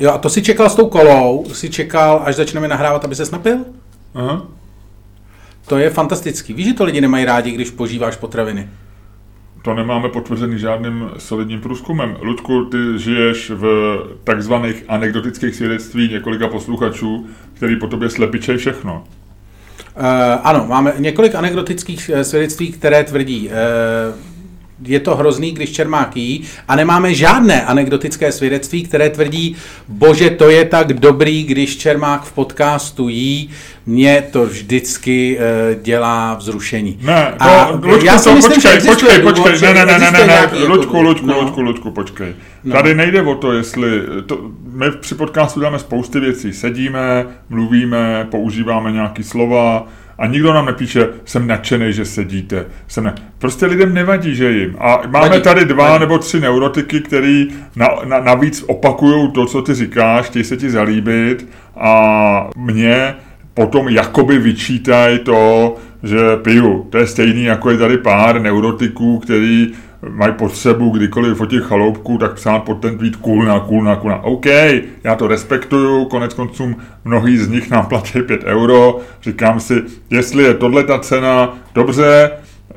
Jo, a to si čekal s tou kolou, si čekal, až začneme nahrávat, aby se napil? Aha. To je fantastický. Víš, že to lidi nemají rádi, když požíváš potraviny. To nemáme potvrzený žádným solidním průzkumem. Ludku, ty žiješ v takzvaných anekdotických svědectví několika posluchačů, který po tobě slepičej všechno. Uh, ano, máme několik anekdotických eh, svědectví, které tvrdí, uh, je to hrozný, když Čermák jí a nemáme žádné anekdotické svědectví, které tvrdí, bože, to je tak dobrý, když Čermák v podcastu jí, mě to vždycky uh, dělá vzrušení. Ne, to, a Luďku, já si to, myslím, že počkej, existuje počkej, důvod, počkej, že ne, ne, ne, ne, ne, ne, jako- Luďku, Luďku, no. Luďku, Luďku, počkej. No. Tady nejde o to, jestli, to, my při podcastu děláme spousty věcí, sedíme, mluvíme, používáme nějaký slova, a nikdo nám nepíše, jsem nadšený, že sedíte. Jsem ne... Prostě lidem nevadí, že jim. A máme Vadí. tady dva Vadí. nebo tři neurotiky, který na, na, navíc opakují to, co ty říkáš, chtějí se ti zalíbit a mě potom jakoby vyčítají to, že piju. To je stejný, jako je tady pár neurotiků, který mají potřebu kdykoliv fotit chaloupku, tak psát pod ten tweet coolna, coolna, coolna. OK, já to respektuju, konec konců mnohý z nich nám platí 5 euro, říkám si, jestli je tohle ta cena, dobře,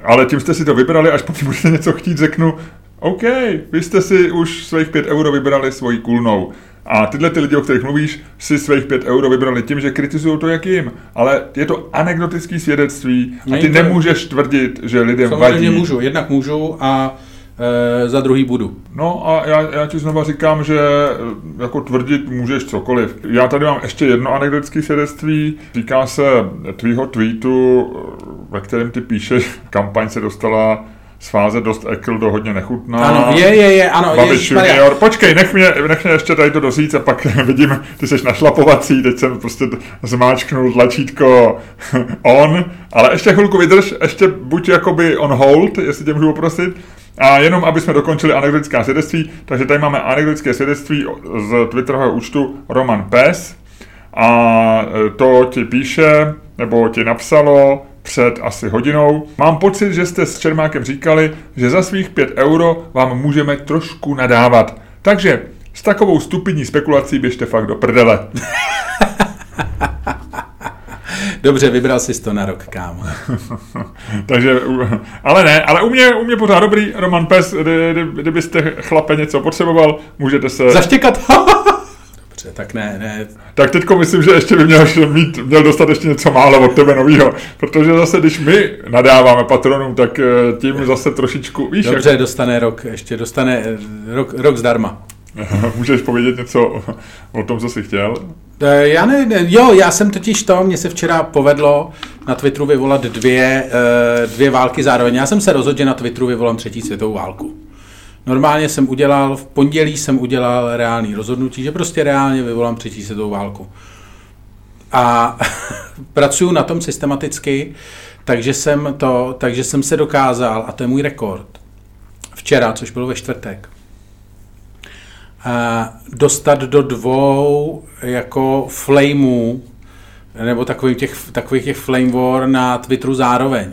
ale tím jste si to vybrali, až pokud budete něco chtít, řeknu, OK, vy jste si už svých 5 euro vybrali svojí kulnou. A tyhle ty lidi, o kterých mluvíš, si svých 5 euro vybrali tím, že kritizují to, jak jim. Ale je to anekdotický svědectví a ty nemůžeš tvrdit, že lidem Samozřejmě vadí. můžu, jednak můžu a e, za druhý budu. No a já, já ti znova říkám, že eh, jako tvrdit můžeš cokoliv. Já tady mám ještě jedno anekdotické svědectví. Týká se tvýho tweetu, eh, ve kterém ty píšeš, kampaň se dostala z fáze dost ekl do hodně nechutná. Ano, je, je, je, ano, Babiš ježišmarja. junior. Počkej, nech mě, nech mě ještě tady to dosít a pak vidím, ty jsi našlapovací, teď jsem prostě zmáčknul tlačítko on, ale ještě chvilku vydrž, ještě buď jakoby on hold, jestli tě můžu poprosit, a jenom, aby jsme dokončili anekdotická svědectví, takže tady máme anekdotické svědectví z Twitterového účtu Roman Pes a to ti píše, nebo ti napsalo před asi hodinou. Mám pocit, že jste s Čermákem říkali, že za svých 5 euro vám můžeme trošku nadávat. Takže s takovou stupidní spekulací běžte fakt do prdele. Dobře, vybral jsi to na rok, kámo. Takže, ale ne, ale u mě, u mě pořád dobrý, Roman Pes, kdy- kdy- kdybyste chlape něco potřeboval, můžete se... Zaštěkat. Dobře, tak ne, ne. Tak teďko myslím, že ještě by měl, mít, měl dostat ještě něco málo od tebe novýho, protože zase, když my nadáváme patronům, tak eh, tím zase trošičku, víš, Dobře, dostane rok, ještě dostane eh, rok, rok zdarma. jak, můžeš povědět něco o, tom, co jsi chtěl? Eh, Já ne, ne, jo, já jsem totiž to, mně se včera povedlo na Twitteru vyvolat dvě, dvě války zároveň. Já jsem se rozhodl, že na Twitteru vyvolám třetí světovou válku. Normálně jsem udělal, v pondělí jsem udělal reálný rozhodnutí, že prostě reálně vyvolám třetí světovou válku. A pracuju na tom systematicky, takže jsem, to, takže jsem se dokázal, a to je můj rekord, včera, což bylo ve čtvrtek, dostat do dvou jako flameů, nebo takových těch, takových těch flame war na Twitteru zároveň.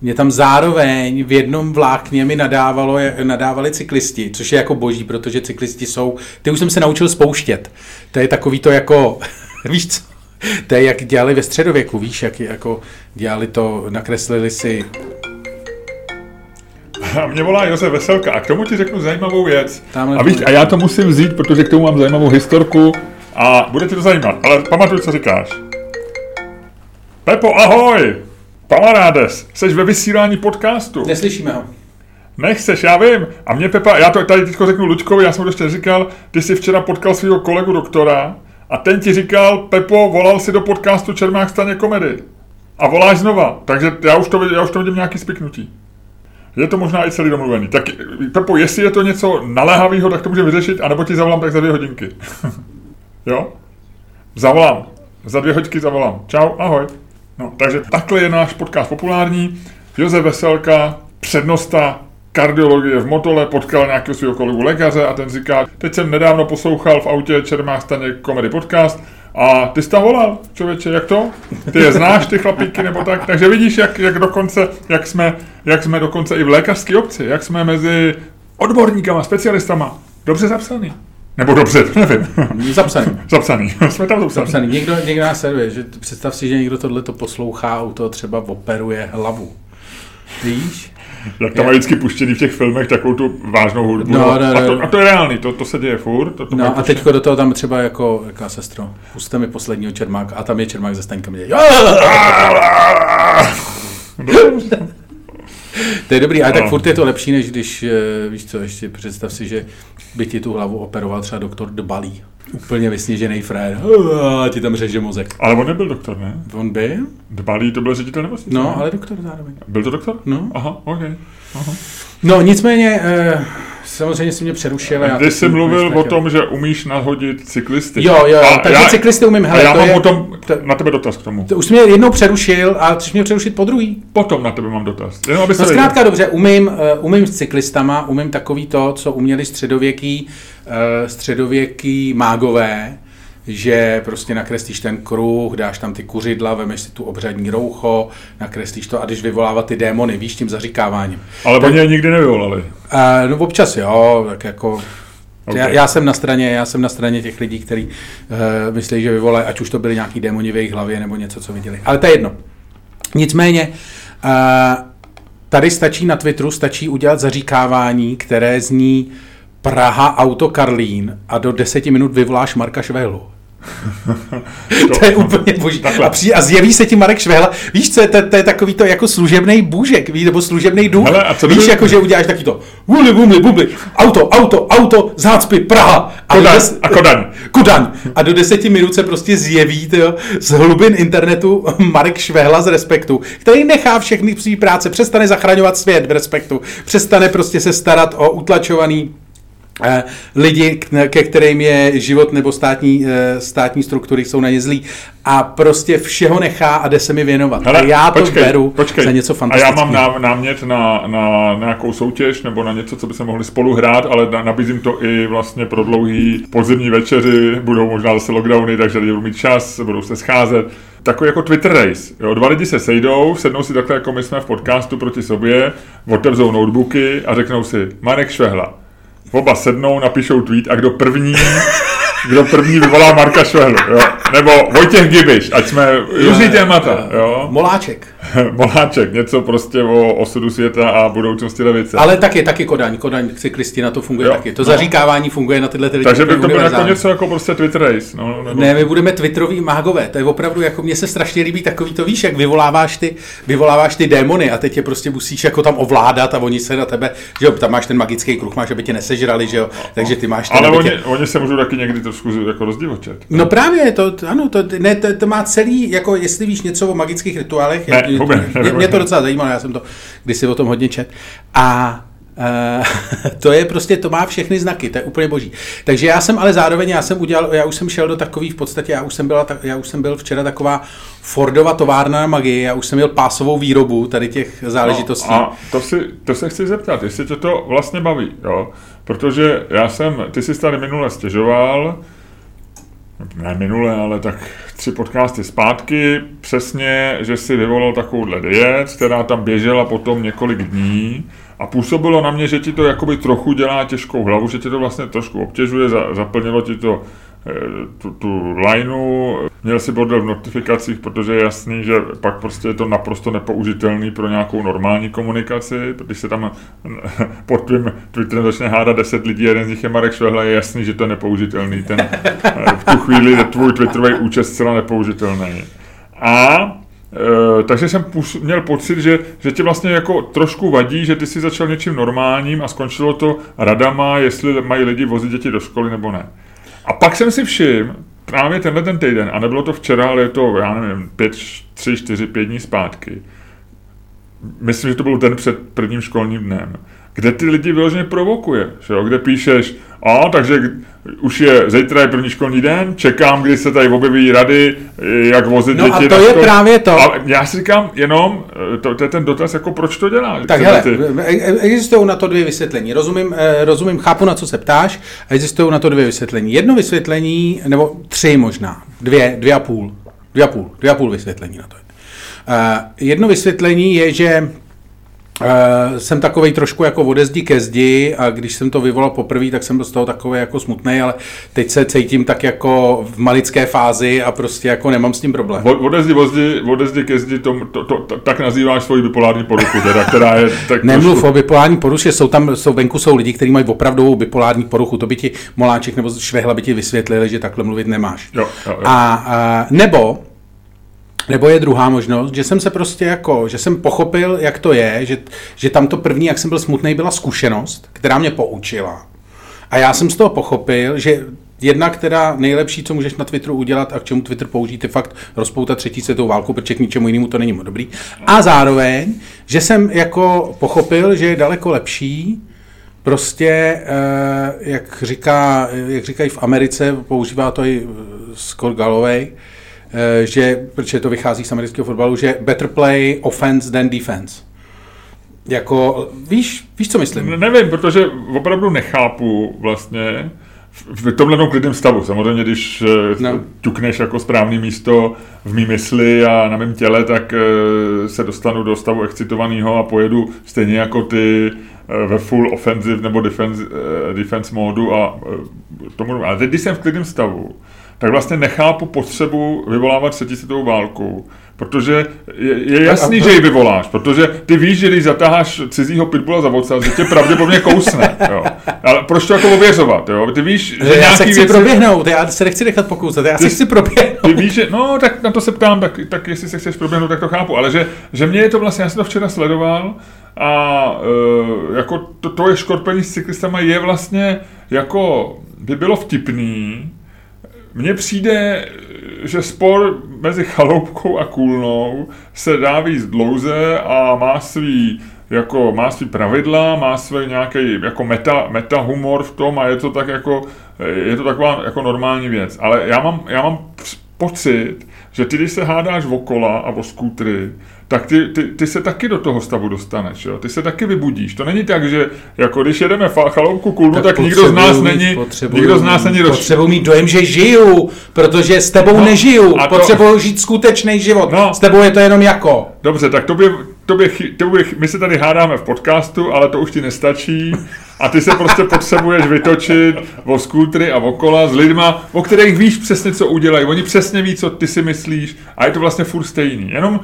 Mě tam zároveň v jednom vlákně mi nadávalo, nadávali cyklisti, což je jako boží, protože cyklisti jsou, ty už jsem se naučil spouštět. To je takový to jako, víš co, to je jak dělali ve středověku, víš, jak jako dělali to, nakreslili si A mě volá Josef Veselka a k tomu ti řeknu zajímavou věc. Tamhle a víš, a já to musím vzít, protože k tomu mám zajímavou historku a bude tě to zajímat, ale pamatuj, co říkáš. Pepo, ahoj! Pamarádes, jsi ve vysílání podcastu. Neslyšíme ho. Nechceš, já vím. A mě Pepa, já to tady teď řeknu Luďkovi, já jsem to ještě neříkal, ty jsi včera potkal svého kolegu doktora a ten ti říkal, Pepo, volal si do podcastu Čermák staně komedy. A voláš znova, takže já už to, já už to vidím nějaký spiknutí. Je to možná i celý domluvený. Tak Pepo, jestli je to něco naléhavého, tak to můžeme vyřešit, anebo ti zavolám tak za dvě hodinky. jo? Zavolám. Za dvě hodinky zavolám. Čau, ahoj. No, takže takhle je náš podcast populární. Josef Veselka, přednosta kardiologie v Motole, potkal nějakého svého kolegu lékaře a ten říká, teď jsem nedávno poslouchal v autě Čermák staně komedy podcast a ty jsi tam volal, člověče, jak to? Ty je znáš, ty chlapíky, nebo tak? Takže vidíš, jak, jak dokonce, jak jsme, jak jsme dokonce i v lékařské obci, jak jsme mezi odborníkama, specialistama, dobře zapsaný. Nebo dobře, nevím. Zapsaný. Zapsaný. Jsme tam zapsaný. Zapsaný. Někdo, někdo nás servuje, že představ si, že někdo tohle to poslouchá a u toho třeba operuje hlavu. Víš? Jak tam mají vždycky puštěný v těch filmech takovou tu vážnou hudbu. No, no, no. A, to, a to je reálný, to, to se děje furt. To, to No a teď do toho tam třeba jako, jaká sestro, puste mi posledního Čermáka a tam je Čermák ze Staňkem. Jo! To je dobrý, ale tak No. furt je to lepší, než když, eh, víš co, ještě představ si, že by ti tu hlavu operoval třeba doktor Dbalý. Úplně vysněžený frér. A ti tam řeže mozek. Ale on nebyl doktor, ne? On byl? Dbalý to byl ředitel nemocnice. No, ne? ale doktor zároveň. Byl to doktor? No. Aha, OK. Aha. No nicméně, eh, samozřejmě si mě přerušil. a Když jsi mluvil o tom, že umíš nahodit cyklisty. Jo, jo, A takže já, cyklisty umím, hele, a já to mám je- potom to- na tebe dotaz k tomu. To už jsi mě jednou přerušil a chceš mě přerušit po druhý. Potom na tebe mám dotaz. Jenom aby No věděl. zkrátka dobře, umím, eh, umím s cyklistama, umím takový to, co uměli středověký, eh, středověký mágové, že prostě nakreslíš ten kruh, dáš tam ty kuřidla, vemeš si tu obřadní roucho, nakreslíš to a když vyvolávat ty démony, víš, tím zaříkáváním. Ale oni je nikdy nevyvolali. Uh, no občas jo, tak jako... Ok. Okay. Já, já, jsem na straně, já jsem na straně těch lidí, kteří uh, myslí, že vyvolají, ať už to byly nějaký démoni v jejich hlavě nebo něco, co viděli. Ale to je jedno. Nicméně, uh, tady stačí na Twitteru, stačí udělat zaříkávání, které zní Praha Auto Karlín a do deseti minut vyvoláš Marka Švehlu. to je úplně boží. A, přijde, a zjeví se ti Marek Švehla. Víš, co je to, to je takový to jako služebný bůžek, víš, nebo služebný duch. Hele, a co víš, kdyby- jako že uděláš taky to. Bumli, bumli, bumli. Auto, auto, auto, zácpy, Praha. A Kodaň, des- a Kodaň. Kodaň. A do deseti minut se prostě zjeví tyjo, z hlubin internetu Marek Švehla z Respektu, který nechá všechny svý práce, přestane zachraňovat svět v Respektu, přestane prostě se starat o utlačovaný lidi, k- ke kterým je život nebo státní, eh, státní struktury jsou na ně zlí a prostě všeho nechá a jde se mi věnovat. a já to počkej, beru počkej. za něco A fantastického. já mám ná, námět na, na nějakou soutěž nebo na něco, co by se mohli spolu hrát, ale na, nabízím to i vlastně pro dlouhý podzimní večeři, budou možná zase lockdowny, takže lidi budou mít čas, budou se scházet. Takový jako Twitter race. Jo, dva lidi se sejdou, sednou si takhle, jako my jsme v podcastu proti sobě, otevřou notebooky a řeknou si Marek Švehla. Oba sednou, napíšou tweet a kdo první kdo první vyvolá Marka Švehlu, jo? Nebo Vojtěch Gibiš, ať jsme různý témata, jo? Moláček. Moláček, něco prostě o osudu světa a budoucnosti levice. Ale taky, taky Kodaň. Kodaň cyklisti na to funguje Jo, taky. To no. zaříkávání funguje na tyhle ty. Takže by to bylo jako něco jako prostě Twitter race. No, nebo... Ne, my budeme twitteroví mágové. To je opravdu, jako mně se strašně líbí takový to, víš, jak vyvoláváš ty, vyvoláváš ty démony a teď je prostě musíš jako tam ovládat a oni se na tebe, že jo, tam máš ten magický kruh, máš, aby tě nesežrali, že jo, takže ty máš ten, Ale oni, tě... oni se můžou taky někdy trošku jako rozdivočet. No právě, to- ano, to, ne, to, to, má celý, jako jestli víš něco o magických rituálech, Ne, mě, vůbec, mě, mě to docela zajímalo, já jsem to kdysi o tom hodně čet. A Uh, to je prostě, to má všechny znaky, to je úplně boží. Takže já jsem ale zároveň, já jsem udělal, já už jsem šel do takový, v podstatě, já už jsem, byla, já už jsem byl včera taková Fordova továrna na magii, já už jsem měl pásovou výrobu tady těch záležitostí. No, a to, si, to se chci zeptat, jestli tě to vlastně baví, jo? Protože já jsem, ty jsi tady minule stěžoval, ne minule, ale tak tři podcasty zpátky, přesně, že si vyvolal takovouhle věc, která tam běžela potom několik dní a působilo na mě, že ti to jakoby trochu dělá těžkou hlavu, že ti to vlastně trošku obtěžuje, za, zaplnilo ti to tu, tu lineu, měl si bordel v notifikacích, protože je jasný, že pak prostě je to naprosto nepoužitelný pro nějakou normální komunikaci, když se tam pod tvým Twitterem začne hádat 10 lidí, jeden z nich je Marek Švehla, je jasný, že to je nepoužitelný. Ten, eh, v tu chvíli je tvůj Twitterový účet zcela nepoužitelný. A takže jsem pus, měl pocit, že, že tě vlastně jako trošku vadí, že ty si začal něčím normálním a skončilo to radama, jestli mají lidi vozit děti do školy nebo ne. A pak jsem si všiml, právě tenhle ten týden, a nebylo to včera, ale je to, já nevím, pět, tři, čtyři, pět dní zpátky, myslím, že to byl den před prvním školním dnem, kde ty lidi vyloženě provokuje, že jo? kde píšeš, a takže už je, zítra je první školní den, čekám, kdy se tady objeví rady, jak vozit No děti a to je právě to. A já si říkám jenom, to, to je ten dotaz, jako proč to dělá? Tak hele, e- e- existují na to dvě vysvětlení. Rozumím, eh, rozumím, chápu, na co se ptáš, a existují na to dvě vysvětlení. Jedno vysvětlení, nebo tři možná, dvě, dvě a půl, dvě a půl, dvě a půl vysvětlení na to. Uh, jedno vysvětlení je, že Uh, jsem takovej trošku jako odezdi ke zdi a když jsem to vyvolal poprvé, tak jsem byl z toho takový jako smutný, ale teď se cítím tak jako v malické fázi a prostě jako nemám s tím problém. Odezdi, odezdi, odezdi ke zdi, to, to, to, to, tak nazýváš svoji bipolární poruchu, teda, která je tak Nemluv trošku... o bipolární poruše, jsou tam, jsou venku jsou lidi, kteří mají opravdovou bipolární poruchu, to by ti Moláček nebo Švehla by ti vysvětlili, že takhle mluvit nemáš. Jo, jo, jo. A, a nebo nebo je druhá možnost, že jsem se prostě jako, že jsem pochopil, jak to je, že, že tam to první, jak jsem byl smutný, byla zkušenost, která mě poučila. A já jsem z toho pochopil, že jedna, která nejlepší, co můžeš na Twitteru udělat a k čemu Twitter použít, je fakt rozpoutat třetí světovou válku, protože k ničemu jinému to není moc dobrý. A zároveň, že jsem jako pochopil, že je daleko lepší prostě, eh, jak, říká, jak říkají v Americe, používá to i Scott Galloway, Eh, že, protože to vychází z amerického fotbalu, že better play offense than defense. Jako, víš, víš, co myslím? Nevím, protože opravdu nechápu vlastně v tomhle klidném stavu. Samozřejmě, když eh, no. ťukneš jako správný místo v mý mysli a na mém těle, tak eh, se dostanu do stavu excitovaného a pojedu stejně jako ty ve full offensive nebo defense, defense módu a tomu. Ale teď, když jsem v klidném stavu, tak vlastně nechápu potřebu vyvolávat třetí světovou válku, protože je, je jasný, že ji vyvoláš, protože ty víš, že když zatáháš cizího pitbula za vocas, že tě pravděpodobně kousne. Jo. Ale proč to jako ověřovat? Jo? Ty víš, že já nějaký se chci věci... proběhnout, já se nechci nechat pokousat, já ty, se chci proběhnout. Ty víš, že, no tak na to se ptám, tak, tak jestli se chceš proběhnout, tak to chápu, ale že, že mě je to vlastně, já jsem to včera sledoval a e, jako to, to je škorpení s cyklistama je vlastně jako by bylo vtipný, mně přijde, že spor mezi chaloupkou a kůlnou se dá víc dlouze a má svý jako má svý pravidla, má svý nějaký jako meta, meta humor v tom a je to tak jako, je to taková jako normální věc. Ale já mám, já mám pocit, že ty, když se hádáš o kola a o skútry, tak ty, ty, ty se taky do toho stavu dostaneš, jo? ty se taky vybudíš. To není tak, že jako když jedeme chaloupku kulnu, tak, tak nikdo z nás mít, není, nikdo z nás není roz... Potřebuji mít dojem, že žiju, protože s tebou no, nežiju, to... potřebuji žít skutečný život, no, s tebou je to jenom jako. Dobře, tak to by, to by, to by, my se tady hádáme v podcastu, ale to už ti nestačí a ty se prostě potřebuješ vytočit o skútry a o kola s lidma, o kterých víš přesně, co udělají. Oni přesně ví, co ty si myslíš a je to vlastně furt stejný. Jenom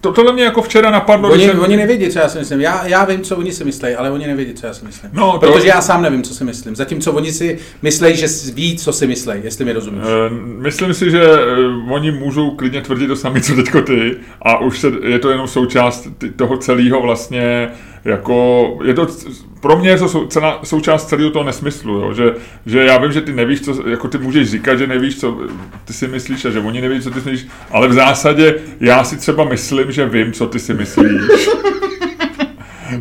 to, tohle mě jako včera napadlo. Oni, jsem... oni nevědí, co já si myslím. Já, já vím, co oni si myslí, ale oni nevědí, co já si myslím. No, to... Protože já sám nevím, co si myslím. Zatímco oni si myslí, že ví, co si myslí, jestli mi rozumíš. Uh, myslím si, že uh, oni můžou klidně tvrdit to sami, co teďko ty a už se, je to jenom součást toho celého vlastně jako, je to, pro mě je to celá, součást celého toho nesmyslu, jo? Že, že já vím, že ty nevíš, co, jako ty můžeš říkat, že nevíš, co ty si myslíš a že oni neví, co ty si myslíš, ale v zásadě já si třeba myslím, že vím, co ty si myslíš.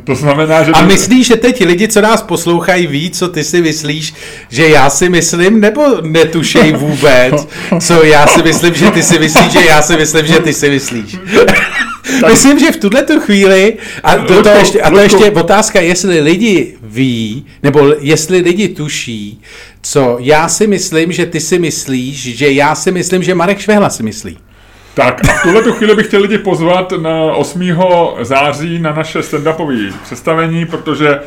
To znamená, že... A myslíš, že teď lidi, co nás poslouchají, ví, co ty si myslíš, že já si myslím, nebo netušej vůbec, co já si myslím, že ty si myslíš, že já si myslím, že ty si myslíš. Tak. Myslím, že v tuhle tu chvíli, a to, to, ještě, a to ještě otázka, jestli lidi ví, nebo jestli lidi tuší, co já si myslím, že ty si myslíš, že já si myslím, že Marek Švehla si myslí. Tak a v tuhle chvíli bych chtěl lidi pozvat na 8. září na naše stand-upové představení, protože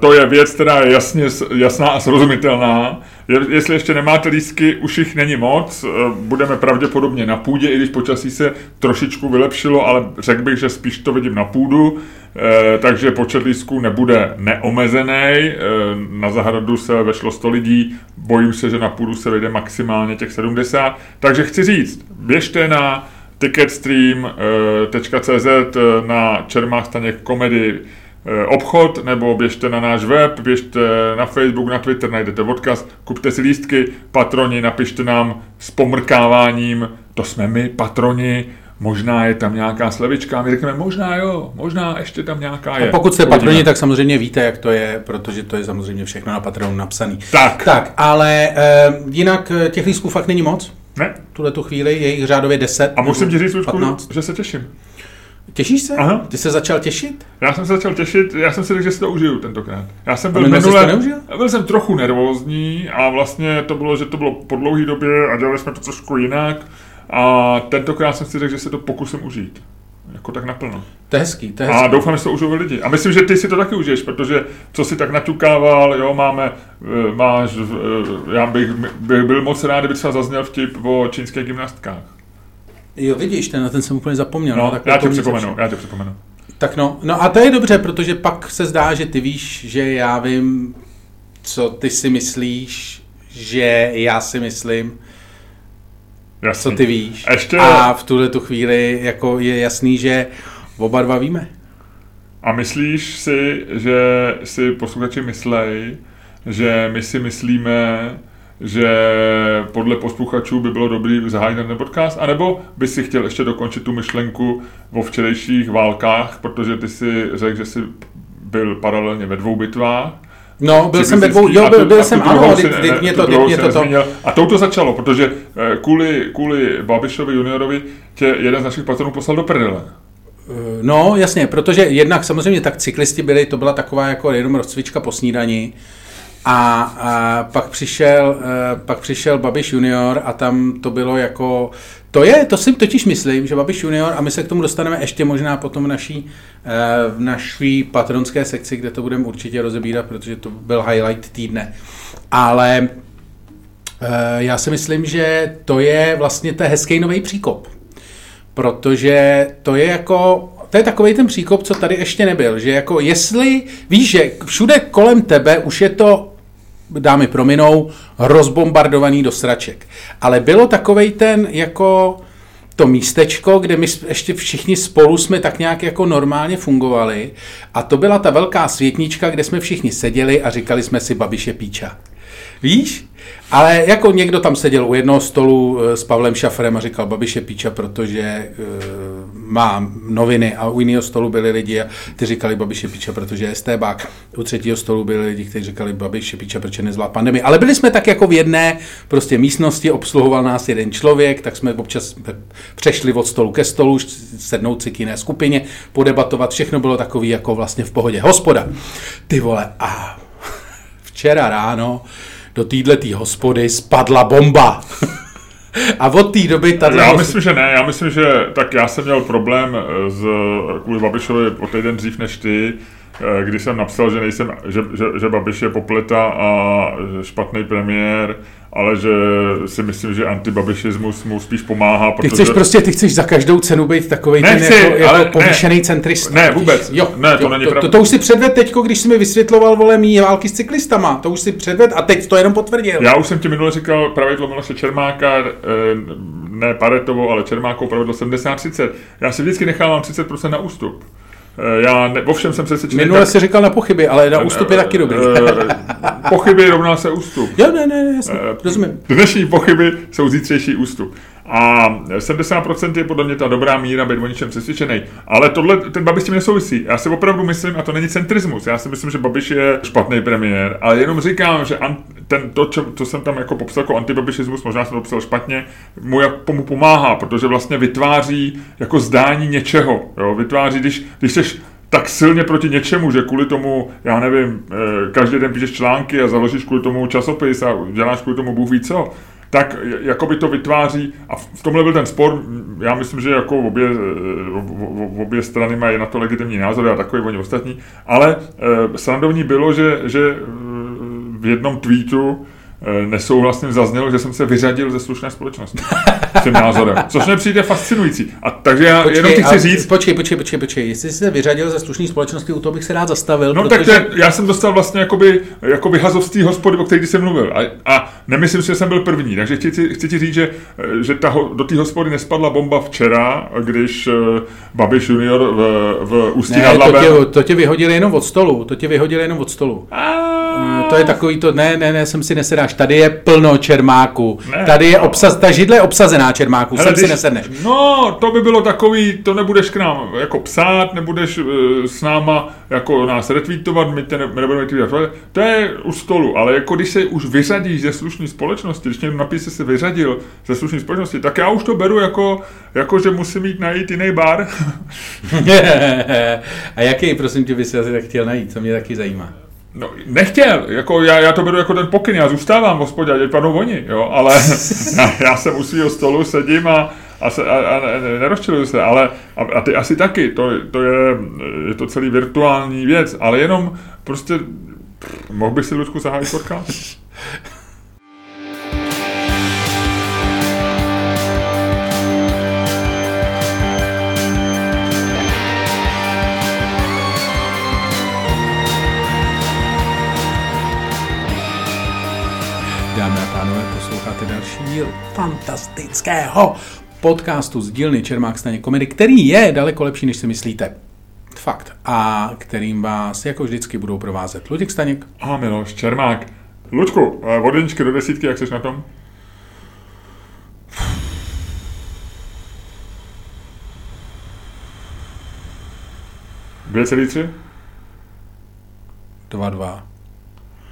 to je věc, která je jasně, jasná a srozumitelná. Jestli ještě nemáte lístky, už jich není moc. Eh, budeme pravděpodobně na půdě, i když počasí se trošičku vylepšilo, ale řekl bych, že spíš to vidím na půdu. Eh, takže počet lístků nebude neomezený. Eh, na zahradu se vešlo 100 lidí, bojím se, že na půdu se vejde maximálně těch 70. Takže chci říct, běžte na ticketstream.cz na Čermák Staněk komedy obchod, nebo běžte na náš web, běžte na Facebook, na Twitter, najdete odkaz, kupte si lístky, patroni, napište nám s pomrkáváním, to jsme my, patroni, možná je tam nějaká slevička, my řekneme, možná jo, možná ještě tam nějaká je. A pokud jste patroni, tak samozřejmě víte, jak to je, protože to je samozřejmě všechno na Patronu napsaný. Tak. Tak, ale e, jinak eh, těch lístků fakt není moc. Ne. Tuhle tu chvíli je jich řádově 10. A musím ti říct, Lučku, že se těším. Těšíš se? Aha. Ty se začal těšit? Já jsem se začal těšit, já jsem si řekl, že si to užiju tentokrát. Já jsem byl minule, byl jsem trochu nervózní a vlastně to bylo, že to bylo po dlouhé době a dělali jsme to trošku jinak. A tentokrát jsem si řekl, že se to pokusím užít. jako tak naplno. To je hezký, to je hezký. A doufám, že to užijou lidi. A myslím, že ty si to taky užiješ, protože co si tak naťukával, jo, máme, eh, máš, eh, já bych, bych byl moc rád, kdyby třeba zazněl vtip o čínských gymnastkách. Jo, vidíš, ten, na ten jsem úplně zapomněl. No, No, tak já to tě připomenu, já tě připomenu. Tak no, no a to je dobře, protože pak se zdá, že ty víš, že já vím, co ty si myslíš, že já si myslím, co Jasný. ty víš. Ještě- A v tuhle tu chvíli jako je jasný, že oba dva víme. A myslíš si, že si posluchači myslej, že my si myslíme, že podle posluchačů by bylo dobrý zahájit ten podcast, anebo by si chtěl ještě dokončit tu myšlenku o včerejších válkách, protože ty si řekl, že jsi byl paralelně ve dvou bitvách. No, byl jsem ve dvou, jo, byl, byl jsem, ano, teď mě to, teď mě to, to. A tou to začalo, protože eh, kvůli, kvůli Babišovi juniorovi tě jeden z našich patronů poslal do prdele. No, jasně, protože jednak samozřejmě tak cyklisti byli, to byla taková jako jenom rozcvička po snídani. A, a pak, přišel, eh, pak přišel Babiš junior a tam to bylo jako, to je, to si totiž myslím, že Babiš junior, a my se k tomu dostaneme ještě možná potom v naší, eh, v naší patronské sekci, kde to budeme určitě rozebírat, protože to byl highlight týdne. Ale eh, já si myslím, že to je vlastně ten hezký nový příkop protože to je jako, to je takový ten příkop, co tady ještě nebyl, že jako jestli, víš, že všude kolem tebe už je to, dámy prominou, rozbombardovaný do sraček. Ale bylo takovej ten jako to místečko, kde my ještě všichni spolu jsme tak nějak jako normálně fungovali a to byla ta velká světnička, kde jsme všichni seděli a říkali jsme si Babiše píča. Víš? Ale jako někdo tam seděl u jednoho stolu eh, s Pavlem Šafrem a říkal Babiše píča, protože uh, má noviny a u jiného stolu byli lidi a ty říkali Babiše píča, protože je stébák. U třetího stolu byli lidi, kteří říkali Babiše píča, protože nezvládl pandemii. Ale byli jsme tak jako v jedné prostě místnosti, obsluhoval nás jeden člověk, tak jsme občas přešli od stolu ke stolu, sednout si k jiné skupině, podebatovat, všechno bylo takový jako vlastně v pohodě. Hospoda, ty vole, a včera ráno do této hospody spadla bomba. A od té doby tato Já myslím, že ne, já myslím, že tak já jsem měl problém eh, s, kvůli Babišovi o týden dřív než ty, eh, když jsem napsal, že nejsem, že, že, že Babiš je popleta a špatný premiér, ale že si myslím, že antibabišismus mu spíš pomáhá, Ty protože... chceš prostě, ty chceš za každou cenu být takový ten jako, jako ale povýšený ne. centrista. Ne, vůbec. Jo, Ne, to jo, není to, pravda. to, to, už si předved teďko, když jsi mi vysvětloval, vole, mý války s cyklistama. To už si předved a teď to jenom potvrdil. Já už jsem ti minule říkal pravidlo Miloše Čermáka, eh, ne Paretovo, ale Čermákovo pravidlo 70-30. Já si vždycky nechávám 30% na ústup. Eh, Já ne, ovšem jsem přesvědčený... Minule tak- si říkal na pochyby, ale na ústup je taky dobrý. Eh, Pochyby rovná se ústup. jo, ne, ne, jasně, Eh, rozumím. Dnešní pochyby jsou zítřejší ústup. A 70% je podle mě ta dobrá míra být o ničem přesvědčený. Ale tohle, ten Babiš s tím nesouvisí. Já si opravdu myslím, a to není centrismus, já si myslím, že Babiš je špatný premiér, ale jenom říkám, že ten, to, čo, co jsem tam jako popsal jako antibabišismus, možná jsem to popsal špatně, mu, jak, mu pomáhá, protože vlastně vytváří jako zdání něčeho. Jo? Vytváří, když, když seš tak silně proti něčemu, že kvůli tomu, já nevím, eh, každý den píšeš články a založíš kvůli tomu časopis a děláš kvůli tomu Bůh ví co, tak j- jakoby to vytváří, a v tomhle byl ten spor, já myslím, že jako obě, o- obě strany mají na to legitimní názory a takový oni ostatní, ale eh, srandovní bylo, že, že eh, v jednom tweetu nesouhlasným zaznělo, že jsem se vyřadil ze slušné společnosti s tím názorem, což mě přijde fascinující. A takže já jenom ti chci a- říct, Počkej, počkej, počkej, počkej. Jestli jsi se vyřadil ze slušné společnosti, u toho bych se rád zastavil. No protože... tak to je, já jsem dostal vlastně jakoby, z té hospody, o které jsem mluvil. A, a nemyslím si, že jsem byl první. Takže chci, chci ti říct, že, že ta, do té hospody nespadla bomba včera, když eh, Babiš junior v, v Ústí nad Ne, to Labem... tě, to tě vyhodili jenom od stolu, to tě vyhodili jenom od stolu. Eh, To je takový to, ne, ne, ne, sem si nesedáš, tady je plno čermáků, Ne, tady je obsaz, ta židle je obsazená čermáků, Hele, sem si když- nesedneš. No, to by bylo takový, to nebudeš k nám jako psát, nebudeš uh, s náma jako nás retweetovat, my, te ne, my nebudeme retweetovat, to je u stolu, ale jako když se už vyřadíš ze slušné společnosti, když někdo napíše, se vyřadil ze slušné společnosti, tak já už to beru jako, jako že musím jít najít jiný bar. A jaký, prosím tě, bys asi tak chtěl najít, co mě taky zajímá. No, nechtěl, jako já, já to beru jako ten pokyn, já zůstávám v hospodě, ať padnou oni, jo, ale já, já jsem u svého stolu, sedím a, a, se, a, a nerozčiluju se, ale a, a ty asi taky, to, to je, je to celý virtuální věc, ale jenom prostě, pff, mohl bych si Ludku zahájit podcast? posloucháte další díl fantastického podcastu z dílny Čermák staně komedy, který je daleko lepší, než si myslíte. Fakt. A kterým vás jako vždycky budou provázet Luděk Staněk. A Miloš Čermák. Lučku, eh, od jedničky do desítky, jak jsi na tom? Dvě celý tři? 2-2.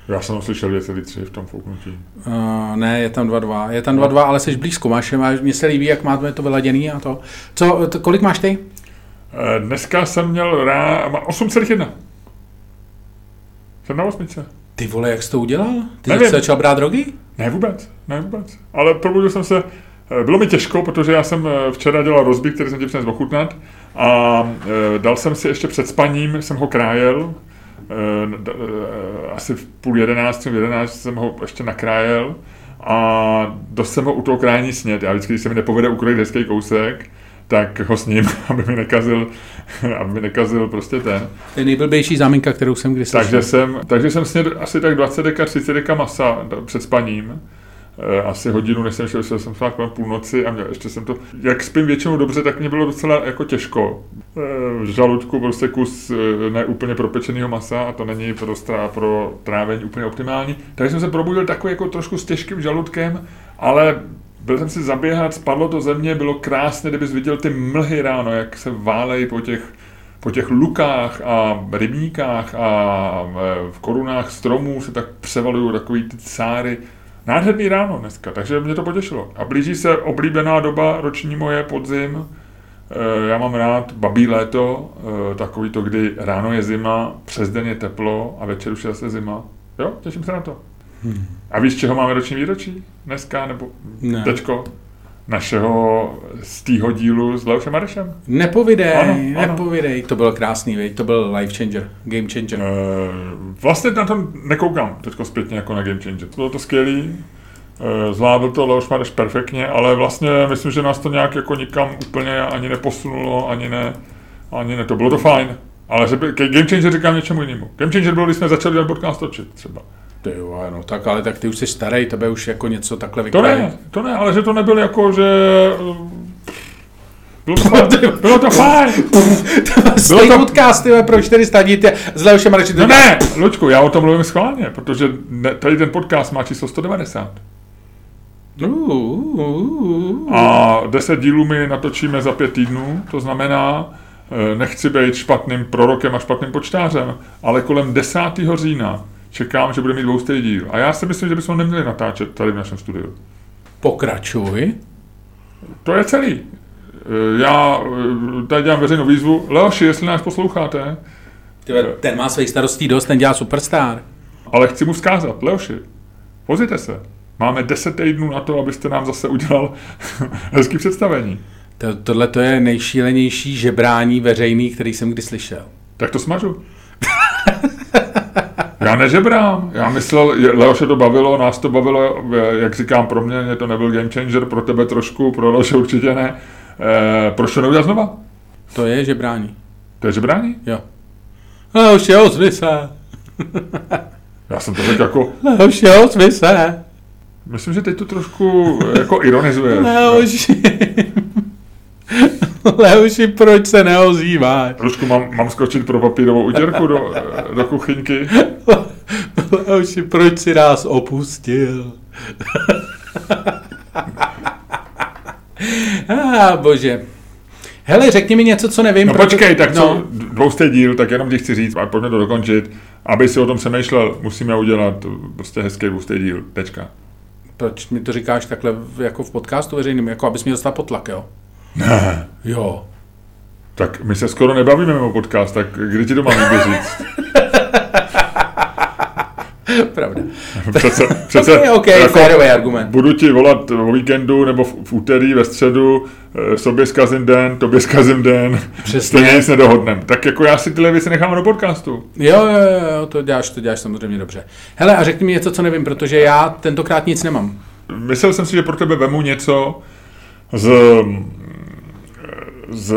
Já jsem slyšel 2,3 v tom fouknutí. Uh, ne, je tam 2-2. Je tam 2-2, ale jsi blízko. Máš, máš, mně se líbí, jak máte to vyladěný a to. Co, to, kolik máš ty? Eh, Dneska jsem měl rá... má 8,1. Jsem na osmičce. Ty vole, jak jsi to udělal? Ty Nevím. jsi začal brát drogy? Ne vůbec, ne vůbec. Ale probudil jsem se, eh, bylo mi těžko, protože já jsem eh, včera dělal rozbík, který jsem ti přinesl ochutnat a dal jsem si ještě před spaním, jsem ho krájel, asi v půl jedenáct, v jedenáct jsem ho ještě nakrájel a dost jsem ho u toho krájení snět. Já vždycky, když se mi nepovede ukrojit hezký kousek, tak ho sním, aby mi nekazil, aby mi nekazil prostě ten. To je nejblbější záminka, kterou jsem kdy slyšel. Takže jsem, takže jsem snědl asi tak 20 deka, 30 deka masa před spaním. E, asi hodinu, než jsem šel, šel jsem spát kolem půlnoci a měl, ještě jsem to, jak spím většinou dobře, tak mě bylo docela jako těžko. E, v žaludku prostě kus e, neúplně propečeného masa a to není pro, strá, pro trávení úplně optimální. Takže jsem se probudil takový jako trošku s těžkým žaludkem, ale byl jsem si zaběhat, spadlo to země, bylo krásné, kdybys viděl ty mlhy ráno, jak se válejí po těch po těch lukách a rybníkách a v korunách stromů se tak převalují takový ty cáry. Nádherný ráno dneska, takže mě to potěšilo. A blíží se oblíbená doba roční moje podzim. E, Já mám rád babí léto, e, takový to, kdy ráno je zima, přes den je teplo a večer už je zase zima. Jo, těším se na to. A víš, čeho máme roční výročí dneska, nebo Ne. tečko? Našeho z týho dílu s Leošem Marešem. Nepovidej, Ano, ano. nepovidej. To byl krásný, viď? to byl life changer, game changer. Eh, Vlastně na to nekoukám teď zpětně jako na Game Changer. Bylo to skvělý, eh, zvládl to Leoš Mareš perfektně, ale vlastně myslím, že nás to nějak jako nikam úplně ani neposunulo, ani ne, ani ne, to bylo to fajn. Ale že by, Game Changer říkám něčemu jinému. Game Changer byl, když jsme začali ten podcast točit třeba. Ty jo, no tak ale tak ty už jsi starý, tebe už jako něco takhle To vykrají. ne, to ne, ale že to nebyl jako, že... eh, Bylo to fajn. Bylo to fajn. Stejný to- podcast, ty pro 400 dní, ty s Leošem Marečem. No ne, Luďku, já o tom mluvím schválně, protože ne, tady ten podcast má číslo 190. Uh, uh, uh. A 10 dílů my natočíme za pět týdnů, to znamená, eh, nechci být špatným prorokem a špatným počtářem, ale kolem 10. října čekám, že bude mít dvoustý díl. A já si myslím, že bychom neměli natáčet tady v našem studiu. Pokračuj. To je celý. Eh, Já eh, tady dělám veřejnou výzvu. Leoši, jestli nás posloucháte, Ty vole, ten má svých starostí dost, ten dělá superstar. ale chci mu vzkázat, Leoši, pozrite se. Máme 10 týdnů na to, abyste nám zase udělal hezký představení. To, tohle to je nejšílenější žebrání veřejný, který jsem kdy slyšel. Tak to smažu. Já nežebrám. Já myslel, Leoše to bavilo, nás to bavilo, jak říkám, pro mě to nebyl game changer, pro tebe trošku, pro Leoše určitě ne. E, proč to neudělat znova? To je žebrání. To je žebrání? Jo. Leoši, ozvi se. Já jsem to řekl jako, Leoši, ozvi se. myslím, že teď to trošku jako ironizuješ. Leoši. Leoši, proč se neozýváš? Trošku mám, mám skočit pro papírovou utěrku do, do kuchyňky. Leoši, proč si nás opustil? ah, bože. Hele, řekni mi něco, co nevím. No proto- počkej, tak co, No, dvoustý díl, tak jenom ti chci říct, a pojďme to dokončit, aby si o tom přemýšlel, musíme udělat prostě hezký dvoustý díl, tečka. proč mi to říkáš takhle jako v podcastu veřejným, jako abys mě dostal pod tlak, jo? Ne. Jo. Tak my se skoro nebavíme mimo podcast, tak kdy ti to mám říct? Pravda. Přece, přece okay, okay, jako férový argument. budu ti volat o víkendu nebo v, v úterý, ve středu, eh, sobě zkazím den, tobě zkazím den, Přesně. stejně nic nedohodnem. Tak jako já si tyhle věci nechám do podcastu. Jo, jo, jo, to děláš, to děláš samozřejmě dobře. Hele, a řekni mi něco, co nevím, protože já tentokrát nic nemám. Myslel jsem si, že pro tebe vemu něco z, z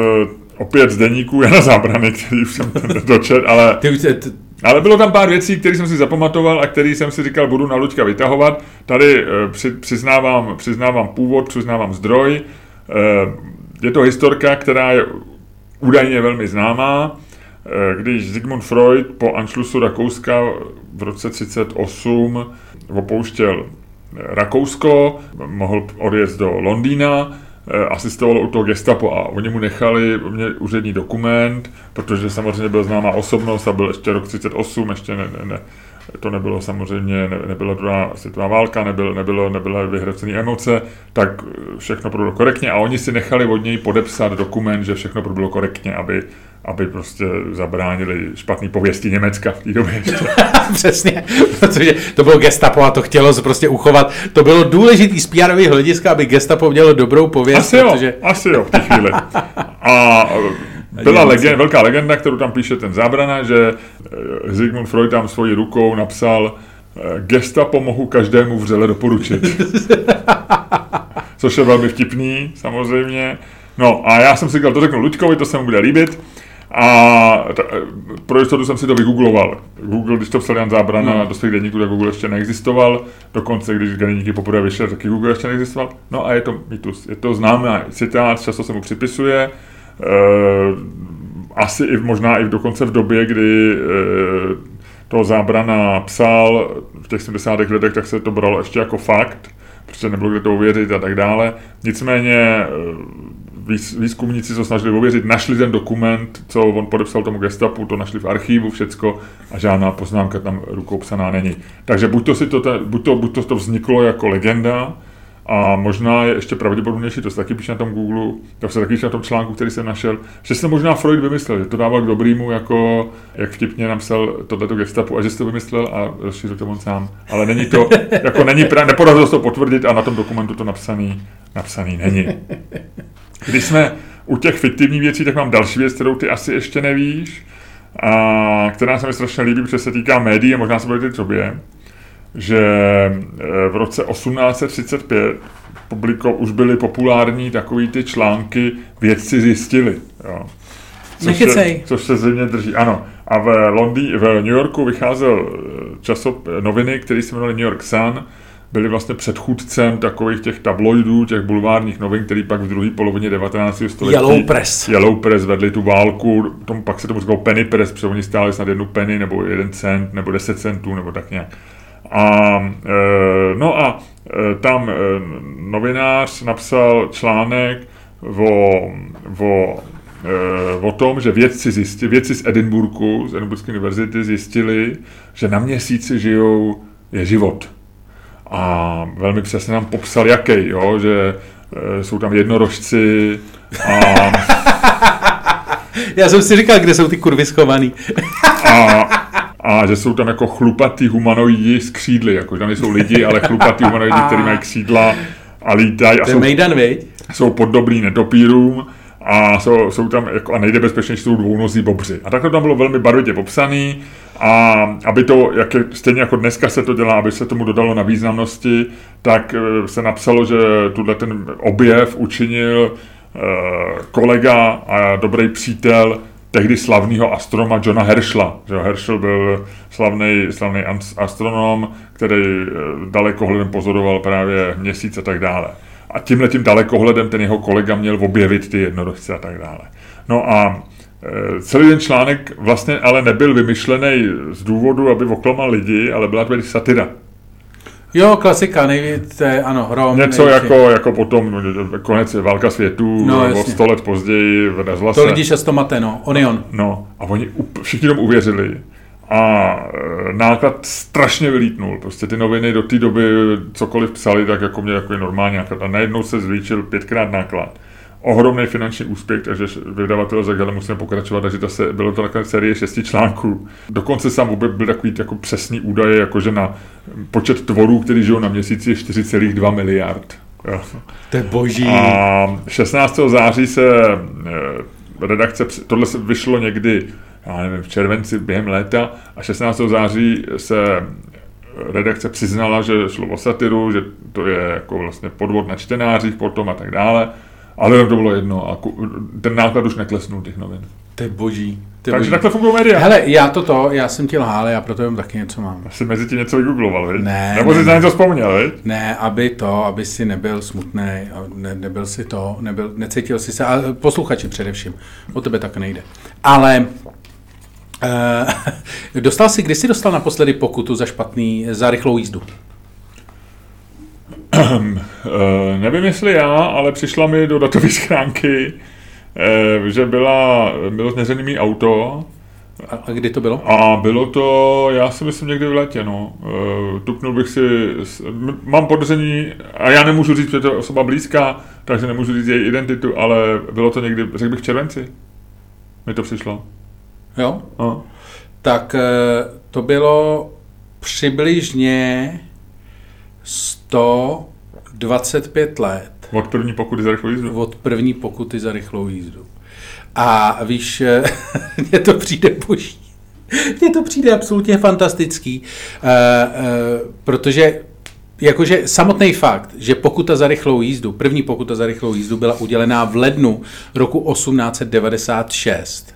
opět z deníku Jana Zábrany, který už jsem dočet, ale Ty už se, t- Ale bylo tam pár věcí, které jsem si zapamatoval a které jsem si říkal, budu na Luďka vytahovat. Tady eh, při, přiznávám, přiznávám původ, přiznávám zdroj. Eh, Je to historka, která je údajně velmi známá. Eh, Když Sigmund Freud po Anschlussu Rakouska v roce 38 opouštěl Rakousko, mohl odjet do Londýna, asistovalo u toho gestapo a oni mu nechali mě úřední dokument, protože samozřejmě byl známá osobnost a byl ještě rok 38, ještě ne, ne, ne, to nebylo samozřejmě, ne, nebyla druhá světová válka, nebyl, nebylo, nebyly vyhracené emoce, tak všechno proběhlo korektně a oni si nechali od něj podepsat dokument, že všechno proběhlo korektně, aby, aby prostě zabránili špatný pověsti Německa v té době ještě. přesně, protože to bylo gestapo a to chtělo se prostě uchovat. To bylo důležitý z pr hlediska, aby gestapo mělo dobrou pověst, Asi jo, protože... asi jo, v té chvíli. A byla legenda, velká legenda, kterou tam píše ten Zábrana, že Sigmund Freud tam svojí rukou napsal e, gestapo mohu každému vřele doporučit. Což je velmi vtipný, samozřejmě. No a já jsem si říkal, to řeknu Luďkovi, to se mu bude líbit. A t- pro jistotu jsem si to vygoogloval. Google, když to psal Jan Zábrana no. do svých denníků, tak Google ještě neexistoval. Dokonce, když denníky poprvé vyšel, taky Google ještě neexistoval. No a je to mýtus. Je to známý citát, často se mu připisuje. E, asi i možná i dokonce v době, kdy e, to Zábrana psal v těch 70. letech, tak se to bralo ještě jako fakt, protože nebylo kde to uvěřit a tak dále. Nicméně e, výz- výzkumníci se snažili ověřit, našli ten dokument, co on podepsal tomu gestapu, to našli v archivu, všecko a žádná poznámka tam rukou psaná není. Takže buď to, si to, buď to, buď to, to vzniklo jako legenda, a možná je ještě pravděpodobnější, to se taky píše na tom Google, to se taky píše na tom článku, který jsem našel, že se možná Freud vymyslel, že to dával k dobrýmu, jako jak vtipně napsal tohleto gestapu a že si to vymyslel a rozšířil to on sám. Ale není to, jako není, nepodařilo se to potvrdit a na tom dokumentu to napsaný, napsaný není. Když jsme u těch fiktivních věcí, tak mám další věc, kterou ty asi ještě nevíš, a která se mi strašně líbí, protože se týká médií a možná se bude tobě, že eh, v roce 1835 publiko, už byly populární takový ty články vědci zjistili. Jo. Což se, což se země drží, ano. A v, Londý, v New Yorku vycházel eh, časop, noviny, který se jmenovaly New York Sun, byly vlastně předchůdcem takových těch tabloidů, těch bulvárních novin, který pak v druhé polovině 19. století Yellow Press. Yellow Press vedli tu válku, tomu pak se tomu říkalo penny press, protože oni stáli snad jednu penny, nebo jeden cent, nebo deset centů, nebo tak nějak. A, e, no a e, tam e, novinář napsal článek o, o, o tom, že vědci, zjistili, vědci z Edinburghu, z Edinburghské univerzity zjistili, že na měsíci žijou, je život. A velmi přesně nám popsal, jaký, jo, že jsou tam jednorožci a Já jsem si říkal, kde jsou ty kurvy schovaný. a, a že jsou tam jako chlupatý humanoidi s křídly, jako že tam nejsou lidi, ale chlupatý humanoidi, kteří mají křídla a lítají a To je jsou, Mejdan, viď? jsou podobný netopírům a jsou, jsou tam jako, a nejde bezpečně, jsou dvounozí bobři. A tak to tam bylo velmi barvitě popsaný a aby to, jak je, stejně jako dneska se to dělá, aby se tomu dodalo na významnosti, tak eh, se napsalo, že tuhle ten objev učinil eh, kolega a dobrý přítel tehdy slavného astronoma Johna Herschela. Že Herschel byl slavný, slavný astronom, který eh, dalekohledem pozoroval právě měsíc a tak dále. A tímhle tím dalekohledem ten jeho kolega měl objevit ty jednorožce a tak dále. No a e, celý ten článek vlastně ale nebyl vymyšlený z důvodu, aby oklamal lidi, ale byla to jen satyra. Jo, klasika, nejvíc, to je, ano, Rom. Něco největší. jako, jako potom konec válka světů, No, no, o jasně. sto let později v rozhlase. To lidi často mate, no. Onion. No a oni všichni tomu uvěřili. A e, náklad strašně vylítnul. Prostě ty noviny do té doby cokoliv psali, tak jako mě jako je normální náklad. A najednou se zvýšil pětkrát náklad. Ohromný finanční úspěch, takže vydavatel řekl, že musíme pokračovat, takže to se, bylo to takové série šesti článků. Dokonce sám vůbec byl takový jako přesný údaje, jakože na počet tvorů, který žijou na měsíci, je 4,2 miliard. To je boží. A 16. září se eh, redakce, tohle se vyšlo někdy, já nevím, v červenci během léta a 16. září se redakce přiznala, že šlo o satiru, že to je jako vlastně podvod na čtenářích potom a tak dále, ale to bylo jedno a ten náklad už neklesnul těch novin. To je boží. To je Takže boží. takhle fungují média. Hele, já toto, já jsem ti lhal, já proto jenom taky něco mám. Asi mezi tím něco vygoogloval, viď? Ne, Nebo ne, jsi na ne. něco vzpomněl, viď? Ne, aby to, aby si nebyl smutný, ne, nebyl si to, nebyl, necítil si se, a posluchači především, o tebe tak nejde. Ale uh, dostal si, kdy jsi dostal naposledy pokutu za špatný, za rychlou jízdu? Uh, nevím, jestli já, ale přišla mi do datové schránky, uh, že byla, bylo zneřený mý auto A, a kdy to bylo? a bylo to, já si myslím někdy v létě, no. Uh, tupnul bych si, mám podezření, a já nemůžu říct, že to je osoba blízká, takže nemůžu říct její identitu, ale bylo to někdy, řekl bych v červenci. Mi to přišlo. Jo? No. Tak eh, to bylo přibližně 125 let Od první pokuty za rychlou jízdu. od první pokuty za rychlou jízdu. A víš, mně to přijde boží. Mně to přijde absolutně fantastický, eh, eh, protože jakože samotný fakt, že pokuta za rychlou jízdu, první pokuta za rychlou jízdu byla udělená v lednu roku 1896,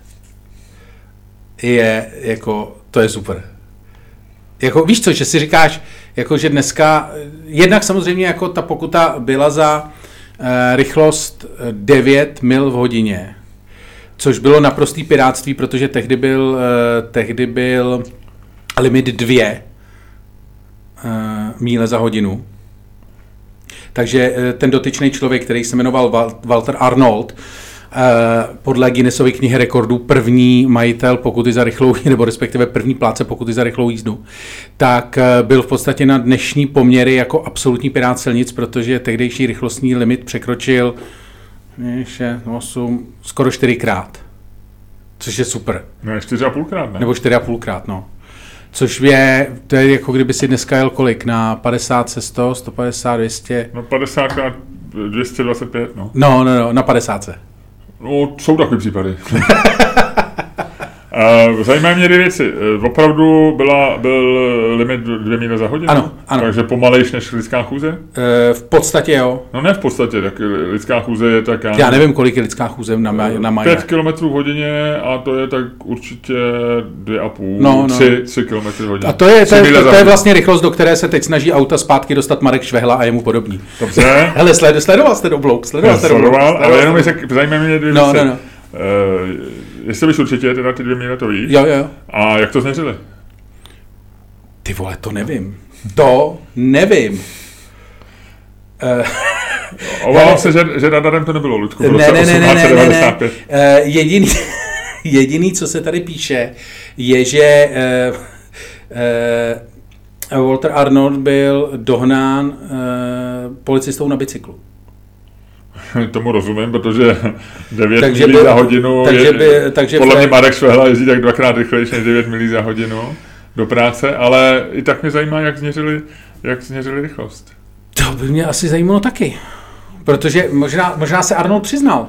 je jako, to je super. Jako, víš co, že si říkáš, jako, že dneska, jednak samozřejmě jako ta pokuta byla za eh, rychlost eh, 9 mil v hodině, což bylo naprostý piráctví, protože tehdy byl, eh, tehdy byl limit 2 eh, míle za hodinu. Takže eh, ten dotyčný člověk, který se jmenoval Wal- Walter Arnold, eh, podle Guinnessovy knihy rekordů první majitel pokuty za rychlou, nebo respektive první pláce pokuty za rychlou jízdu, tak eh, byl v podstatě na dnešní poměry jako absolutní pirát silnic, protože tehdejší rychlostní limit překročil 8, skoro čtyřikrát. Což je super. Ne, čtyři a půlkrát, ne? Nebo 4,5 krát, no. Což je, to je jako kdyby si dneska jel kolik, na 50 se 100, 150, 200, No 50 krát 225, no. no, no, no, na 50 se. No, jsou takové případy. Zajímají mě dvě věci. Uh, opravdu byla, byl limit dvě míle za hodinu? Ano, ano. Takže pomalejš než lidská chůze? E, v podstatě jo. No ne v podstatě, tak lidská chůze je tak... Já nevím, kolik je lidská chůze na, ma- na mají. 5 km v hodině a to je tak určitě 2,5, No, no. 3, 3 km v hodině. A to je, to, je, to, to je vlastně rychlost, do které se teď snaží auta zpátky dostat Marek Švehla a jemu podobný. Dobře. Hele, sled, sledoval jste oblouk, sledoval jste oblouk. sledoval, sledoval ale jenom zajímají mě dvě No, věci. no, no. Uh, jestli bys určitě teda ty dvě míle to víš. Jo, jo. A jak to změřili? Ty vole, to nevím. To nevím. Eh, Obávám se, že, že radarem to nebylo, Ludku, v ne, roce ne, ne, ne, ne, ne, ne. 1895. Eh, jediný, jediný, co se tady píše, je, že eh, eh, Walter Arnold byl dohnán eh, policistou na bicyklu. Tomu rozumím, protože 9 Takže milí by- za hodinu takže je, by- takže podle mě Marek Švehla jezdí tak dvakrát rychlejší než 9 milí za hodinu do práce, ale i tak mě zajímá, jak změřili, jak změřili rychlost. To by mě asi zajímalo taky. Protože možná, možná se Arnold přiznal.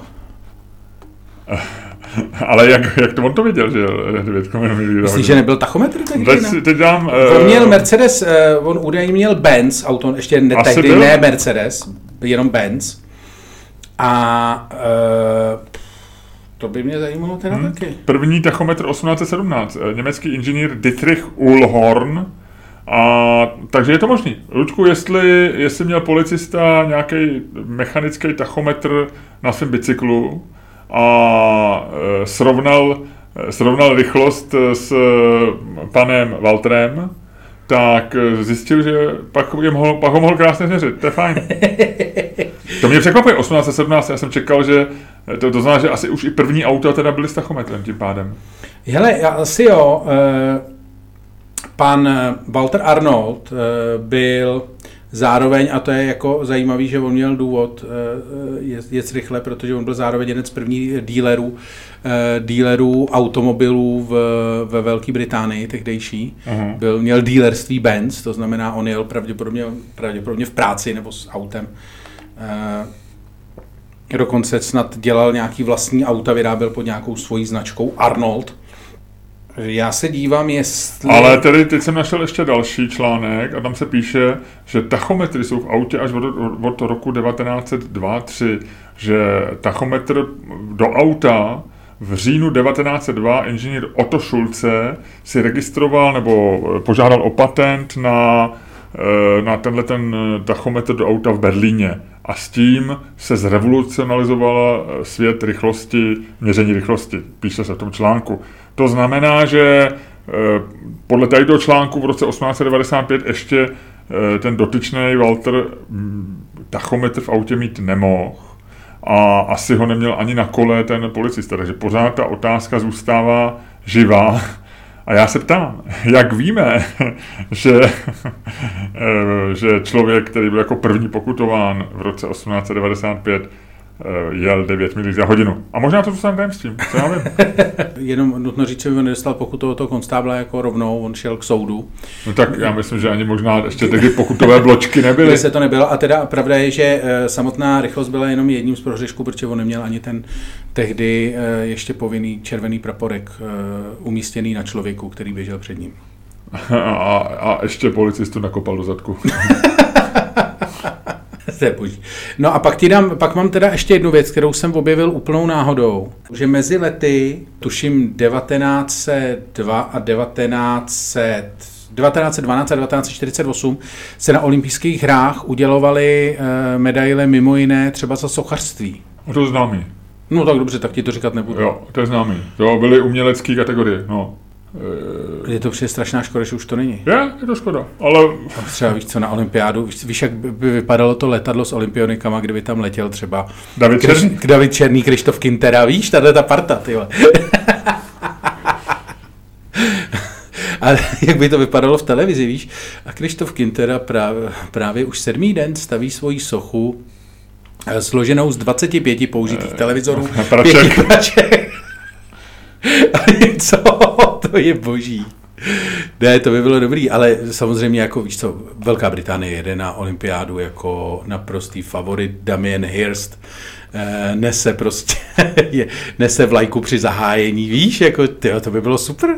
Ale jak, jak to on to věděl, že jel 9 milí za Myslíš, že nebyl tachometr tehdy? Teď, ne? teď dám... On eh, měl Mercedes, eh, on údajně měl Benz, auto, ještě ne, tehdy byl. ne Mercedes, jenom Benz. A eh, to by mě zajímalo teda Hmm. taky. První tachometr 1817, eh, německý inženýr Dietrich Uhlhorn. A, takže je to možný. Lučku, jestli, jestli měl policista nějaký mechanický tachometr na svém bicyklu a e, srovnal, e, srovnal rychlost e, s e, panem Walterem, tak e, zjistil, že pak, je mohl, pak ho mohl krásně změřit. To je fajn. To mě překvapuje, 1817, já jsem čekal, že to, to znamená, že asi už i první auta teda byly s tachometrem tím pádem. Hele, já asi jo, eh, pan eh, Walter Arnold eh, byl zároveň, a to je jako zajímavý, že on měl důvod jet, jet rychle, protože on byl zároveň jeden z prvních dílerů, dílerů automobilů v, ve Velké Británii, tehdejší. Uh-huh. Byl, měl dílerství Benz, to znamená, on jel pravděpodobně, pravděpodobně v práci nebo s autem Dokonce snad dělal nějaký vlastní auta, vyráběl pod nějakou svojí značkou Arnold. Já se dívám, jestli... Ale tedy teď jsem našel ještě další článek a tam se píše, že tachometry jsou v autě až od, od roku 1902-3, že tachometr do auta v říjnu 1902 inženýr Otto Schulze si registroval nebo požádal o patent na, eh, na tenhle ten tachometr do auta v Berlíně a s tím se zrevolucionalizovala eh, svět rychlosti, měření rychlosti, píše se v tom článku. To znamená, že eh, podle tohoto článku v roce 1895 ještě eh, ten dotyčný Walter mm, tachometr v autě mít nemohl a asi ho neměl ani na kole ten policista, takže pořád ta otázka zůstává živá a já se ptám, jak víme, že, eh, že člověk, který byl jako první pokutován v roce 1895, Eh, jel 9 mil za hodinu. A možná to zůstane tajemstvím, co já vím. Jenom nutno říct, že by nedostal pokutu od toho konstábla jako rovnou, on šel k soudu. No tak já myslím, že ani možná ještě tehdy pokutové bločky nebyly. Kde se to nebylo a teda pravda je, že eh, samotná rychlost byla jenom jedním z prohřešků, protože on neměl ani ten tehdy eh, ještě povinný červený praporek umístěný na člověku, který běžel před ním. A, a ještě policistu nakopal do zadku. to je boží. No a pak ti dám, pak mám teda ještě jednu věc, kterou jsem objevil úplnou náhodou, že mezi lety, tuším 1902 a 1900 1912 a 1948 se na olympijských hrách udělovaly e, medaile mimo jiné třeba za sochařství. To je známý. No tak dobře, tak ti to říkat nebudu. Jo, to je známý. To byly umělecké kategorie, no. Je to přijde strašná škoda, že už to není. Je, je to škoda, ale... Třeba víš co, na olympiádu, víš, víš jak by vypadalo to letadlo s olympionikama, kdyby tam letěl třeba David Kriš, Černý? David Černý, Krištof Kintera, víš, tato ta parta, ty A jak by to vypadalo v televizi, víš? A Krištof Kintera právě, právě už sedmý den staví svoji sochu eh, složenou z 25 použitých televizorů, praček. pěti praček. A co? To je boží. Ne, to by bylo dobrý, ale samozřejmě jako víš co, Velká Británie jede na olympiádu jako naprostý favorit Damien Hirst, eh, nese prostě, je, nese vlajku při zahájení, víš, jako tyjo, to by bylo super.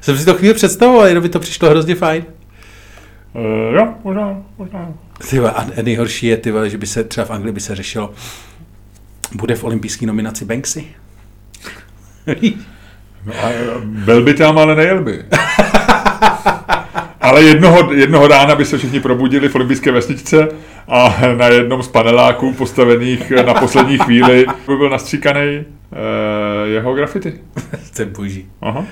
Jsem si to chvíli představoval, jenom by to přišlo hrozně fajn. Uh, jo, možná, možná. Tyva, a nejhorší je, tyva, že by se třeba v Anglii by se řešilo, bude v olympijské nominaci Banksy. No a byl by tam, ale nejel by. Ale jednoho, jednoho rána by se všichni probudili v olympijské vesničce a na jednom z paneláků postavených na poslední chvíli by byl nastříkaný eh, jeho grafity. je boží. Aha.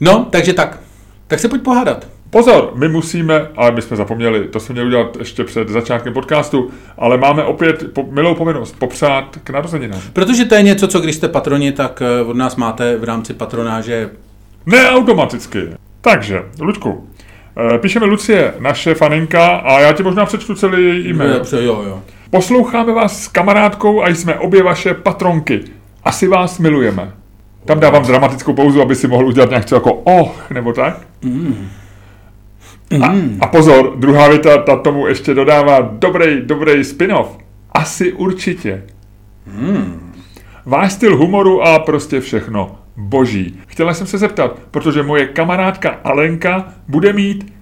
No, takže tak. Tak se pojď pohádat. Pozor, my musíme, ale my jsme zapomněli, to jsme měli udělat ještě před začátkem podcastu, ale máme opět po, milou povinnost popřát k narozeninám. Protože to je něco, co když jste patroni, tak eh, od nás máte v rámci patronáže. Ne automaticky. Takže, Luďku, eh, píšeme Lucie, naše faninka, a já ti možná přečtu celý její e-mail. Dobře, jo, jo. Posloucháme vás s kamarádkou a jsme obě vaše patronky. Asi vás milujeme. Tam dávám dramatickou pauzu, aby si mohl udělat nějak jako oh, nebo tak. Mm. A, a pozor, druhá věta, ta tomu ještě dodává dobrý, dobrý spin-off. Asi určitě. Mm. Váš styl humoru a prostě všechno. Boží. Chtěla jsem se zeptat, protože moje kamarádka Alenka bude mít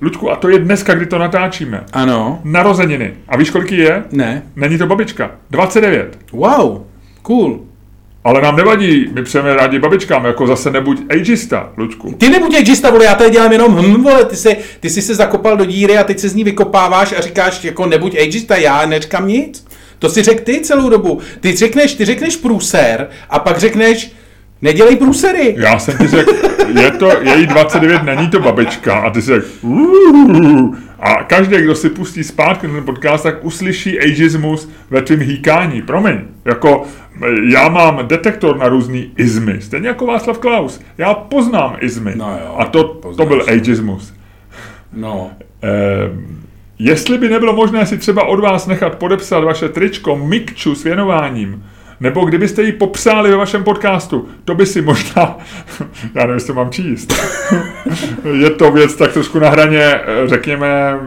Luďku, a to je dneska, kdy to natáčíme. Ano. Narozeniny. A víš, kolik je? Ne. Není to babička. 29. Wow, cool. Ale nám nevadí, my přejeme rádi babičkám, jako zase nebuď ageista, Luďku. Ty nebuď ageista, vole, já tady dělám jenom hm, vole, ty jsi, ty jsi se zakopal do díry a teď se z ní vykopáváš a říkáš, jako nebuď ageista, já neříkám nic. To si řek ty celou dobu. Ty řekneš, ty řekneš průser a pak řekneš, nedělej průsery. Já jsem ti řekl, je to, její 29, není to babička a ty jsi řekl, a každý, kdo si pustí zpátky ten podcast, tak uslyší ageismus ve tvým hýkání. Promiň, jako já mám detektor na různý izmy, stejně jako Václav Klaus. Já poznám izmy. No jo, a to, to byl poznáš. ageismus. No, Eh, Jestli by nebylo možné si třeba od vás nechat podepsat vaše tričko Mikču s věnováním, nebo kdybyste ji popsali ve vašem podcastu, to by si možná, já nevím, jestli to mám číst, je to věc tak trošku na hraně, eh, řekněme,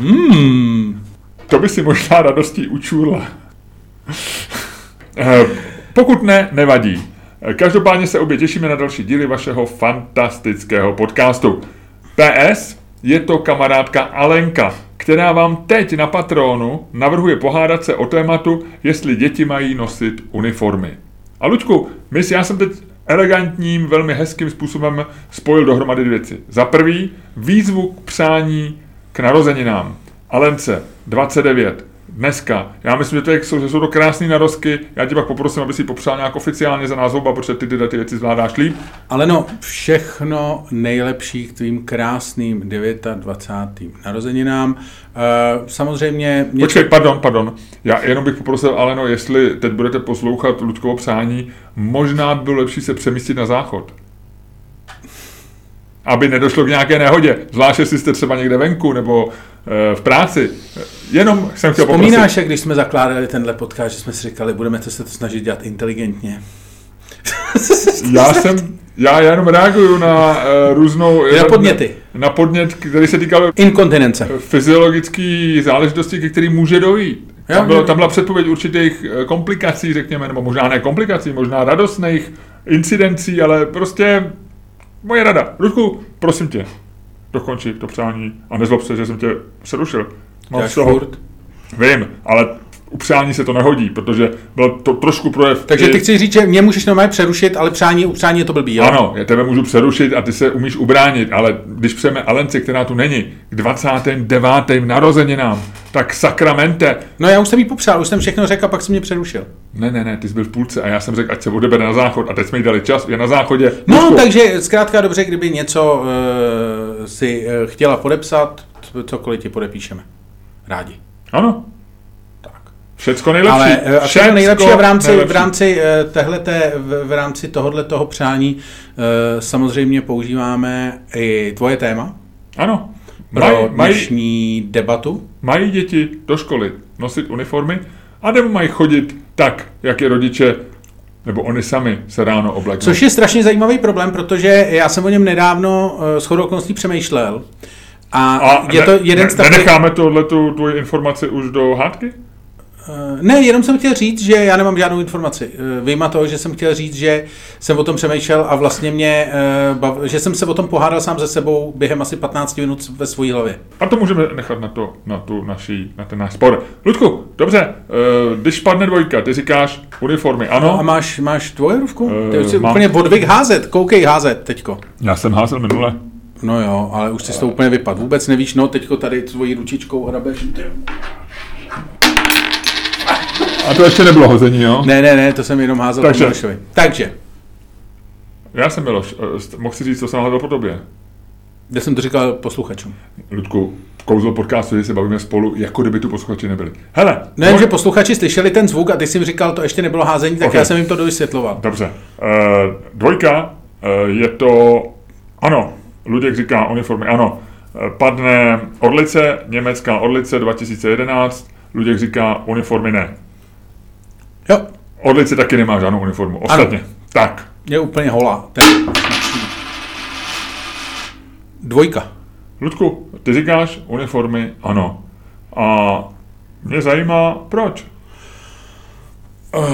Hmm. to by si možná radostí učula. Eh, Pokud ne, nevadí. Eh, Každopádně se obě těšíme na další díly vašeho fantastického podcastu. PS, je to kamarádka Alenka, která vám teď na Patronu navrhuje pohádat se o tématu, jestli děti mají nosit uniformy. A Luďku, mys, já jsem teď elegantním, velmi hezkým způsobem spojil dohromady dvě věci. Za prvý, výzvu k přání k narozeninám. Alence, 29, dneska. Já myslím, že to, je, jsou, že jsou to krásné narozky. Já tě pak poprosím, aby si popřál nějak oficiálně za nás oba, protože ty tyhle ty věci zvládáš líp. Ale no, všechno nejlepší k tvým krásným 29. narozeninám. E, samozřejmě... Něco... Počkej, pardon, pardon. Já jenom bych poprosil, Aleno, jestli teď budete poslouchat Luďkovo přání, možná by bylo lepší se přemístit na záchod. Aby nedošlo k nějaké nehodě. Zvlášť, jestli jste třeba někde venku nebo v práci. Jenom jsem chtěl poprosit. Vzpomínáš, jak když jsme zakládali tenhle podcast, že jsme si říkali, budeme to se to snažit dělat inteligentně. Já jsem, já jenom reaguju na uh, různou... Na podněty. Na podnět, který se týkal Inkontinence. fyziologické záležitosti, ke kterým může dojít. Jo, Tam, bylo, tam byla předpověď určitých eh, komplikací, řekněme, nebo možná ne komplikací, možná radostných incidencí, ale prostě moje rada. Ludku, prosím tě, dokonči to přání a nezlob se, že jsem tě přerušil. Mám z toho, furt. vím, ale u přání se to nehodí, protože byl to trošku projev. Takže ty chci říct, že mě můžeš normálně přerušit, ale přání, u přání je to blbý, jo? Ano, já tebe můžu přerušit a ty se umíš ubránit, ale když přejeme Alence, která tu není, k 29. narozeninám, tak sakramente. No já už jsem jí popřál, už jsem všechno řekl a pak jsem mě přerušil. Ne, ne, ne, ty jsi byl v půlce a já jsem řekl, ať se odebere na záchod a teď jsme jí dali čas, je na záchodě. No, Luďku, takže zkrátka dobře, kdyby něco uh, si uh, chtěla podepsat, cokoliv ti podepíšeme. Rádi. Ano. Všecko nejlepší. Ale uh, a Všecko všechno nejlepší v rámci, nejlepší. v rámci tehleté, v, v rámci tohohle toho přání uh, samozřejmě používáme i tvoje téma Ano, pro mají, dnešní debatu. mají děti do školy nosit uniformy a nebo mají chodit tak, jak je rodiče nebo oni sami se ráno obleknou. Což je strašně zajímavý problém, protože já jsem o něm nedávno uh, shodou okolností přemýšlel. A, a je ne, to jeden ne, z takových... Nenecháme tohle tu tvoji informaci už do hádky? Eh, Ne, jenom jsem chtěl říct, že já nemám žádnou informaci. Eh, Vyjma toho, že jsem chtěl říct, že jsem o tom přemýšlel a vlastně mě, eh, že jsem se o tom pohádal sám ze sebou během asi 15 minut ve své hlavě. A to můžeme nechat na, to, na, tu naší, na ten náš spor. Ludku, dobře, když padne dvojka, ty říkáš uniformy, ano. A máš, máš dvojerovku? Ty Eh, už si mám. úplně odvyk házet, koukej házet teďko. Já jsem házel minule. No jo, ale už jsi to úplně vypad. Vůbec nevíš, no teďko tady tvojí ručičkou hrabeš. A to ještě nebylo hození, jo? Ne, ne, ne, to jsem jenom házel Takže. po Milošovi. Takže, Já jsem Miloš, eh, mohl si říct, co jsem hledal po tobě. kde jsem to říkal posluchačům. Ludku, kouzlo podcastu, že se bavíme spolu, jako kdyby tu posluchači nebyli. Hele, Ne, dvoj- že posluchači slyšeli ten zvuk a ty jsi jim říkal, to ještě nebylo házení, tak Ok. já jsem jim to dovysvětloval. Dobře. Uh, dvojka uh, je to, ano, Luděk říká uniformy, ano. Padne Orlice, německá Orlice 2011, Luděk říká uniformy ne. Jo, Orlice taky nemá žádnou uniformu, ostatně. Tak, je úplně holá. Je- Dvojka. Ludku, ty říkáš uniformy, ano. A mě zajímá, proč. Uh,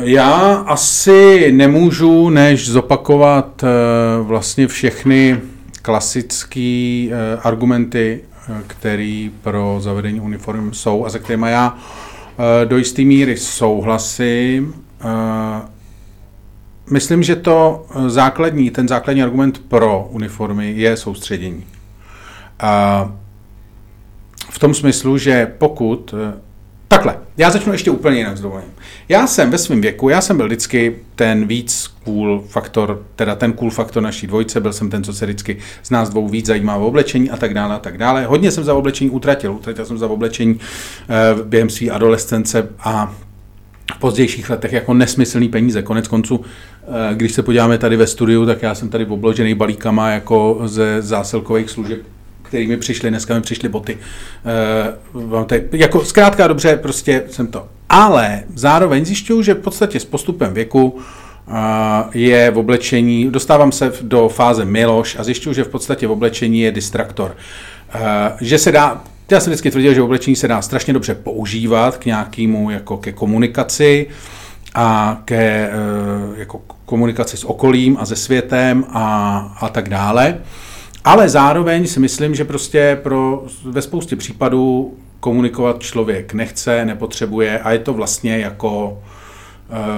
já asi nemůžu než zopakovat uh, vlastně všechny klasické uh, argumenty, uh, které pro zavedení uniform jsou a se kterými já do jisté míry souhlasím. Uh, myslím, že to uh, základní, ten základní argument pro uniformy je soustředění. V tom smyslu, že pokud eh, Takhle, já začnu ještě úplně jinak s dovolením. Já jsem ve svém věku, já jsem byl vždycky ten víc cool faktor, teda ten cool faktor naší dvojce, byl jsem ten, co se vždycky z nás dvou víc zajímá o oblečení a tak dále a tak dále. Hodně jsem za oblečení utratil, utratil jsem za oblečení eh, během své adolescence a v pozdějších letech jako nesmyslný peníze. Konec konců, eh, když se podíváme tady ve studiu, tak já jsem tady obložený balíkama jako ze zásilkových služeb, který mi přišly, dneska mi přišly boty. Uh, tady, jako zkrátka dobře, prostě jsem to. Ale zároveň zjišťuju, že v podstatě s postupem věku uh, je v oblečení, dostávám se do fáze Miloš a zjišťuju, že v podstatě v oblečení je distraktor. Uh, že se dá, já jsem vždycky tvrdil, že oblečení se dá strašně dobře používat k nějakému, jako ke komunikaci a ke jako komunikaci s okolím a se světem a, a tak dále. Ale zároveň si myslím, že prostě pro, ve spoustě případů komunikovat člověk nechce, nepotřebuje a je to vlastně jako,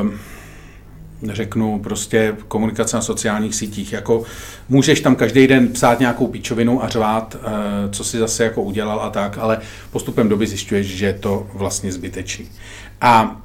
um, řeknu, prostě komunikace na sociálních sítích. Jako můžeš tam každý den psát nějakou píčovinu a řvát, uh, co si zase jako udělal a tak, ale postupem doby zjišťuješ, že je to vlastně zbytečný. A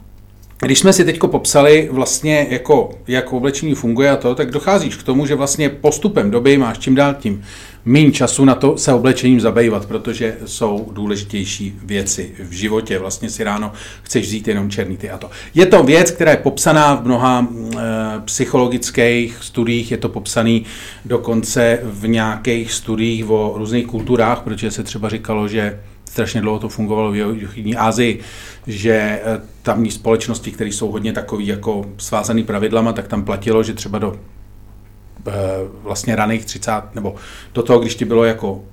když jsme si teď popsali vlastně, jako, jak oblečení funguje a to, tak docházíš k tomu, že vlastně postupem doby máš čím dál tím méně času na to se oblečením zabývat, protože jsou důležitější věci v životě. Vlastně si ráno chceš vzít jenom černý ty a to. Je to věc, která je popsaná v mnoha e, psychologických studiích, je to popsaný dokonce v nějakých studiích o různých kulturách, protože se třeba říkalo, že strašně dlouho to fungovalo v Jižní Asii, že eh, tamní společnosti, které jsou hodně takový jako svázaný pravidlama, tak tam platilo, že třeba do eh, vlastně raných 30, nebo do toho, když ti bylo jako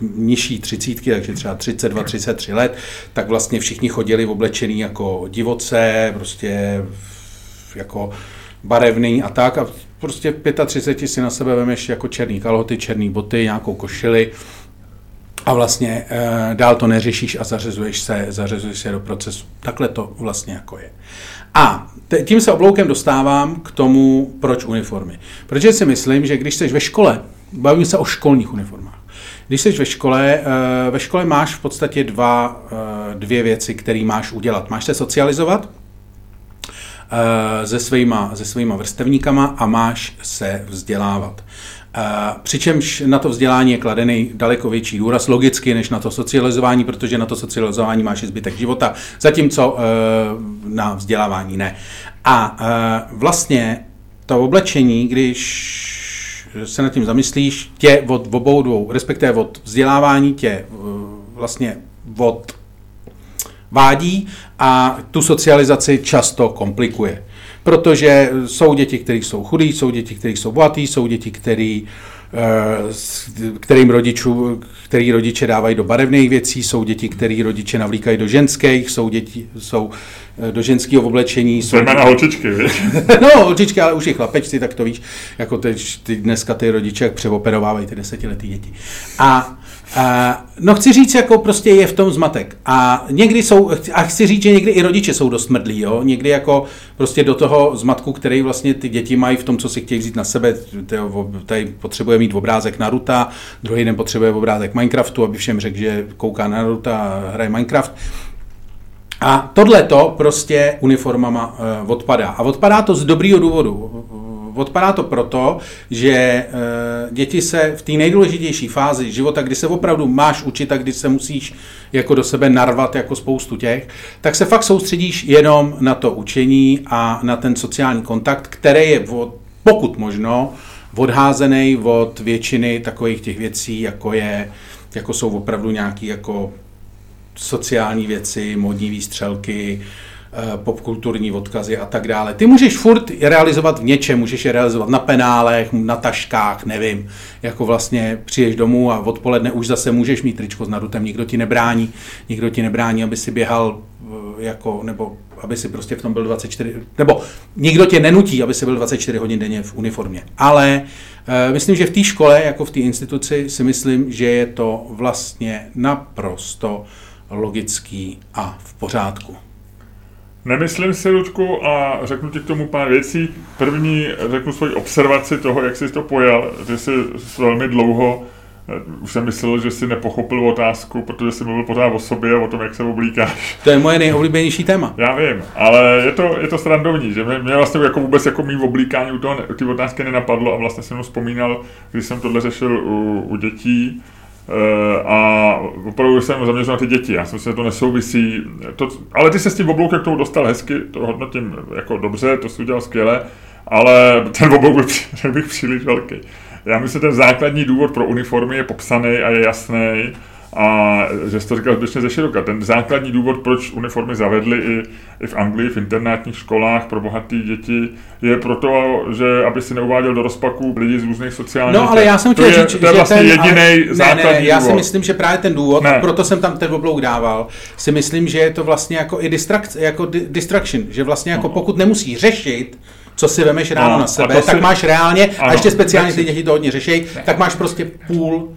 nižší třicítky, takže třeba 32, 33 let, tak vlastně všichni chodili v oblečení jako divoce, prostě jako barevný a tak. A prostě v 35 si na sebe vemeš jako černý kalhoty, černý boty, nějakou košili, a vlastně e, dál to neřešíš a zařezuješ se, zařezuješ se do procesu. Takhle to vlastně jako je. A te, tím se obloukem dostávám k tomu, proč uniformy. Protože si myslím, že když jsi ve škole, bavím se o školních uniformách, když jsi ve škole, e, ve škole máš v podstatě dva, e, dvě věci, které máš udělat. Máš se socializovat, se svýma, se svýma vrstevníkama a máš se vzdělávat. Přičemž na to vzdělání je kladený daleko větší důraz logicky, než na to socializování, protože na to socializování máš zbytek života, zatímco e, na vzdělávání ne. A e, vlastně to oblečení, když se nad tím zamyslíš, tě od obou dvou, respektive od vzdělávání tě e, vlastně od vádí a tu socializaci často komplikuje protože jsou děti, které jsou chudí, jsou děti, které jsou bohatý, jsou děti, které eh, kterým rodičů, který rodiče dávají do barevných věcí, jsou děti, který rodiče navlíkají do ženských, jsou děti, jsou eh, do ženského oblečení. Jsou... na holčičky, víš? no, holčičky, ale už i chlapečci, tak to víš, jako teď, ty, dneska ty rodiče jak přeoperovávají ty desetiletý děti. A no chci říct, jako prostě je v tom zmatek. A někdy jsou, a chci říct, že někdy i rodiče jsou dost mrdlí, jo? Někdy jako prostě do toho zmatku, který vlastně ty děti mají v tom, co si chtějí vzít na sebe, tady potřebuje mít obrázek Naruta, druhý den potřebuje obrázek Minecraftu, aby všem řekl, že kouká na Naruta a hraje Minecraft. A tohle to prostě uniformama uh, odpadá. A odpadá to z dobrýho důvodu odpadá to proto, že e, děti se v té nejdůležitější fázi života, kdy se opravdu máš učit a kdy se musíš jako do sebe narvat jako spoustu těch, tak se fakt soustředíš jenom na to učení a na ten sociální kontakt, který je od, pokud možno odházený od většiny takových těch věcí, jako je jako jsou opravdu nějaké jako sociální věci, modní výstřelky, Eh, popkulturní odkazy a tak dále. Ty můžeš furt realizovat v něčem, můžeš je realizovat na penálech, na taškách, nevím, jako vlastně přiješ domů a odpoledne už zase můžeš mít tričko s narutem, nikdo ti nebrání, nikdo ti nebrání, aby si běhal eh, jako, nebo aby si prostě v tom byl 24, nebo nikdo tě nenutí, aby si byl 24 hodin denně v uniformě. Ale e, myslím, že v té škole, jako v té instituci, si myslím, že je to vlastně naprosto logický a v pořádku. Nemyslím si, Ludku, a řeknu ti k tomu pár věcí. První, řeknu svoji observaci toho, jak jsi to pojal, že jsi velmi dlouho eh, už jsem myslel, že jsi nepochopil otázku, protože jsi mluvil pořád o sobě a o tom, jak se oblíkáš. To je moje nejoblíbenější téma. Já vím, ale je to, je to srandovní, že mě, mě vlastně jako vůbec jako mý oblíkání u toho, ty otázky nenapadlo a vlastně jsem vzpomínal, když jsem tohle řešil u, u dětí, a opravdu jsem zaměřil na ty děti. Já si to nesouvisí. To, ale ty se s tím obloukem k tomu dostal hezky, to hodnotím jako dobře, to si udělal skvěle, ale ten oblouk byl, bych, příliš velký. Já myslím, že ten základní důvod pro uniformy je popsaný a je jasný a že jsi to říkal zbytečně ze široka. Ten základní důvod, proč uniformy zavedly i, i v Anglii, v internátních školách pro bohaté děti, je proto, že aby si neuváděl do rozpaku lidi z různých sociálních. No, ale já jsem chtěl říct, to je vlastně ten, jediný základní ne, ne, já důvod. si myslím, že právě ten důvod, Ne. proto jsem tam ten oblouk dával, si myslím, že je to vlastně jako i distrakt, jako di- distraction, že vlastně jako pokud nemusí řešit, co si vemeš ráno No, na a sebe, tak si- máš reálně, a Ano, ještě speciálně ty děti to hodně řeší, tak máš prostě půl uh,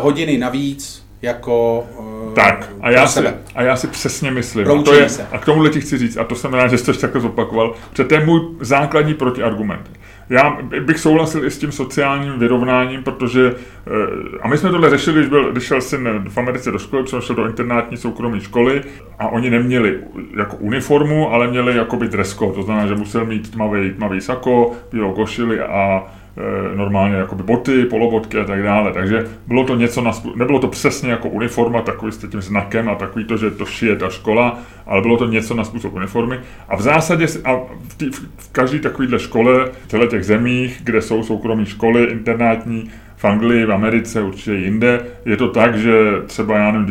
hodiny navíc jako uh, Tak, a já, si, sebe. a já si přesně myslím, a, to je, se. a k tomu ti chci říct, a to jsem rád, že jsi to ještě takhle zopakoval, protože to je můj základní protiargument. Já bych souhlasil i s tím sociálním vyrovnáním, protože, eh, a my jsme tohle řešili, když, byl, když šel syn v Americe do školy, protože šel do internátní soukromé školy a oni neměli jako uniformu, ale měli jakoby dress code, to znamená, že musel mít tmavý, tmavý sako, bílou košili a eh, normálně jakoby boty, polobotky a tak dále. Takže bylo to něco, na, nebylo to přesně jako uniforma, takový s tím znakem a takový to, že to šije ta škola, ale bylo to něco na způsob uniformy. A v zásadě, a v, tý, v, každé takovéhle škole, v těchto těch zemích, kde jsou soukromé školy, internátní, v Anglii, v Americe, určitě jinde, je to tak, že třeba, já nevím,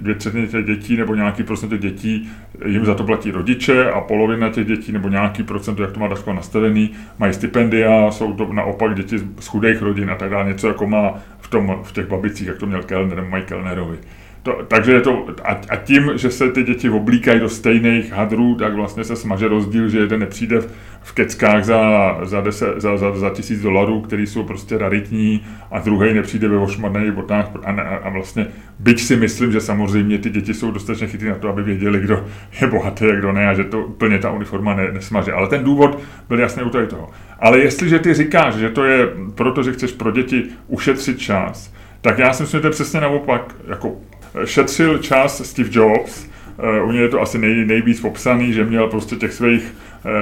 dvě třetiny, těch dětí nebo nějaký procent těch dětí jim za to platí rodiče a polovina těch dětí nebo nějaký procent, jak to má ta nastavený, mají stipendia, jsou to naopak děti z chudých rodin a tak dále, něco jako má v, tom, v těch babicích, jak to měl Kellner, mají Kellnerovi. To, takže je to, a, a tím, že se ty děti oblíkají do stejných hadrů, tak vlastně se smaže rozdíl, že jeden nepřijde v, v keckách za, za, deset, za, za, za tisíc dolarů, který jsou prostě raritní, a druhý nepřijde ve ošmarných botách. A, ne- a vlastně, byť si myslím, že samozřejmě ty děti jsou dostatečně chytrý na to, aby věděli, kdo je bohatý a kdo ne, a že to úplně ta uniforma ne, nesmaže. Ale ten důvod byl jasný u toho. Ale jestliže ty říkáš, že to je proto, že chceš pro děti ušetřit čas, tak já si myslím, že to je přesně naopak. Jako šetřil čas Steve Jobs, eh, u něj je to asi nej, nejvíc popsaný, že měl prostě těch svých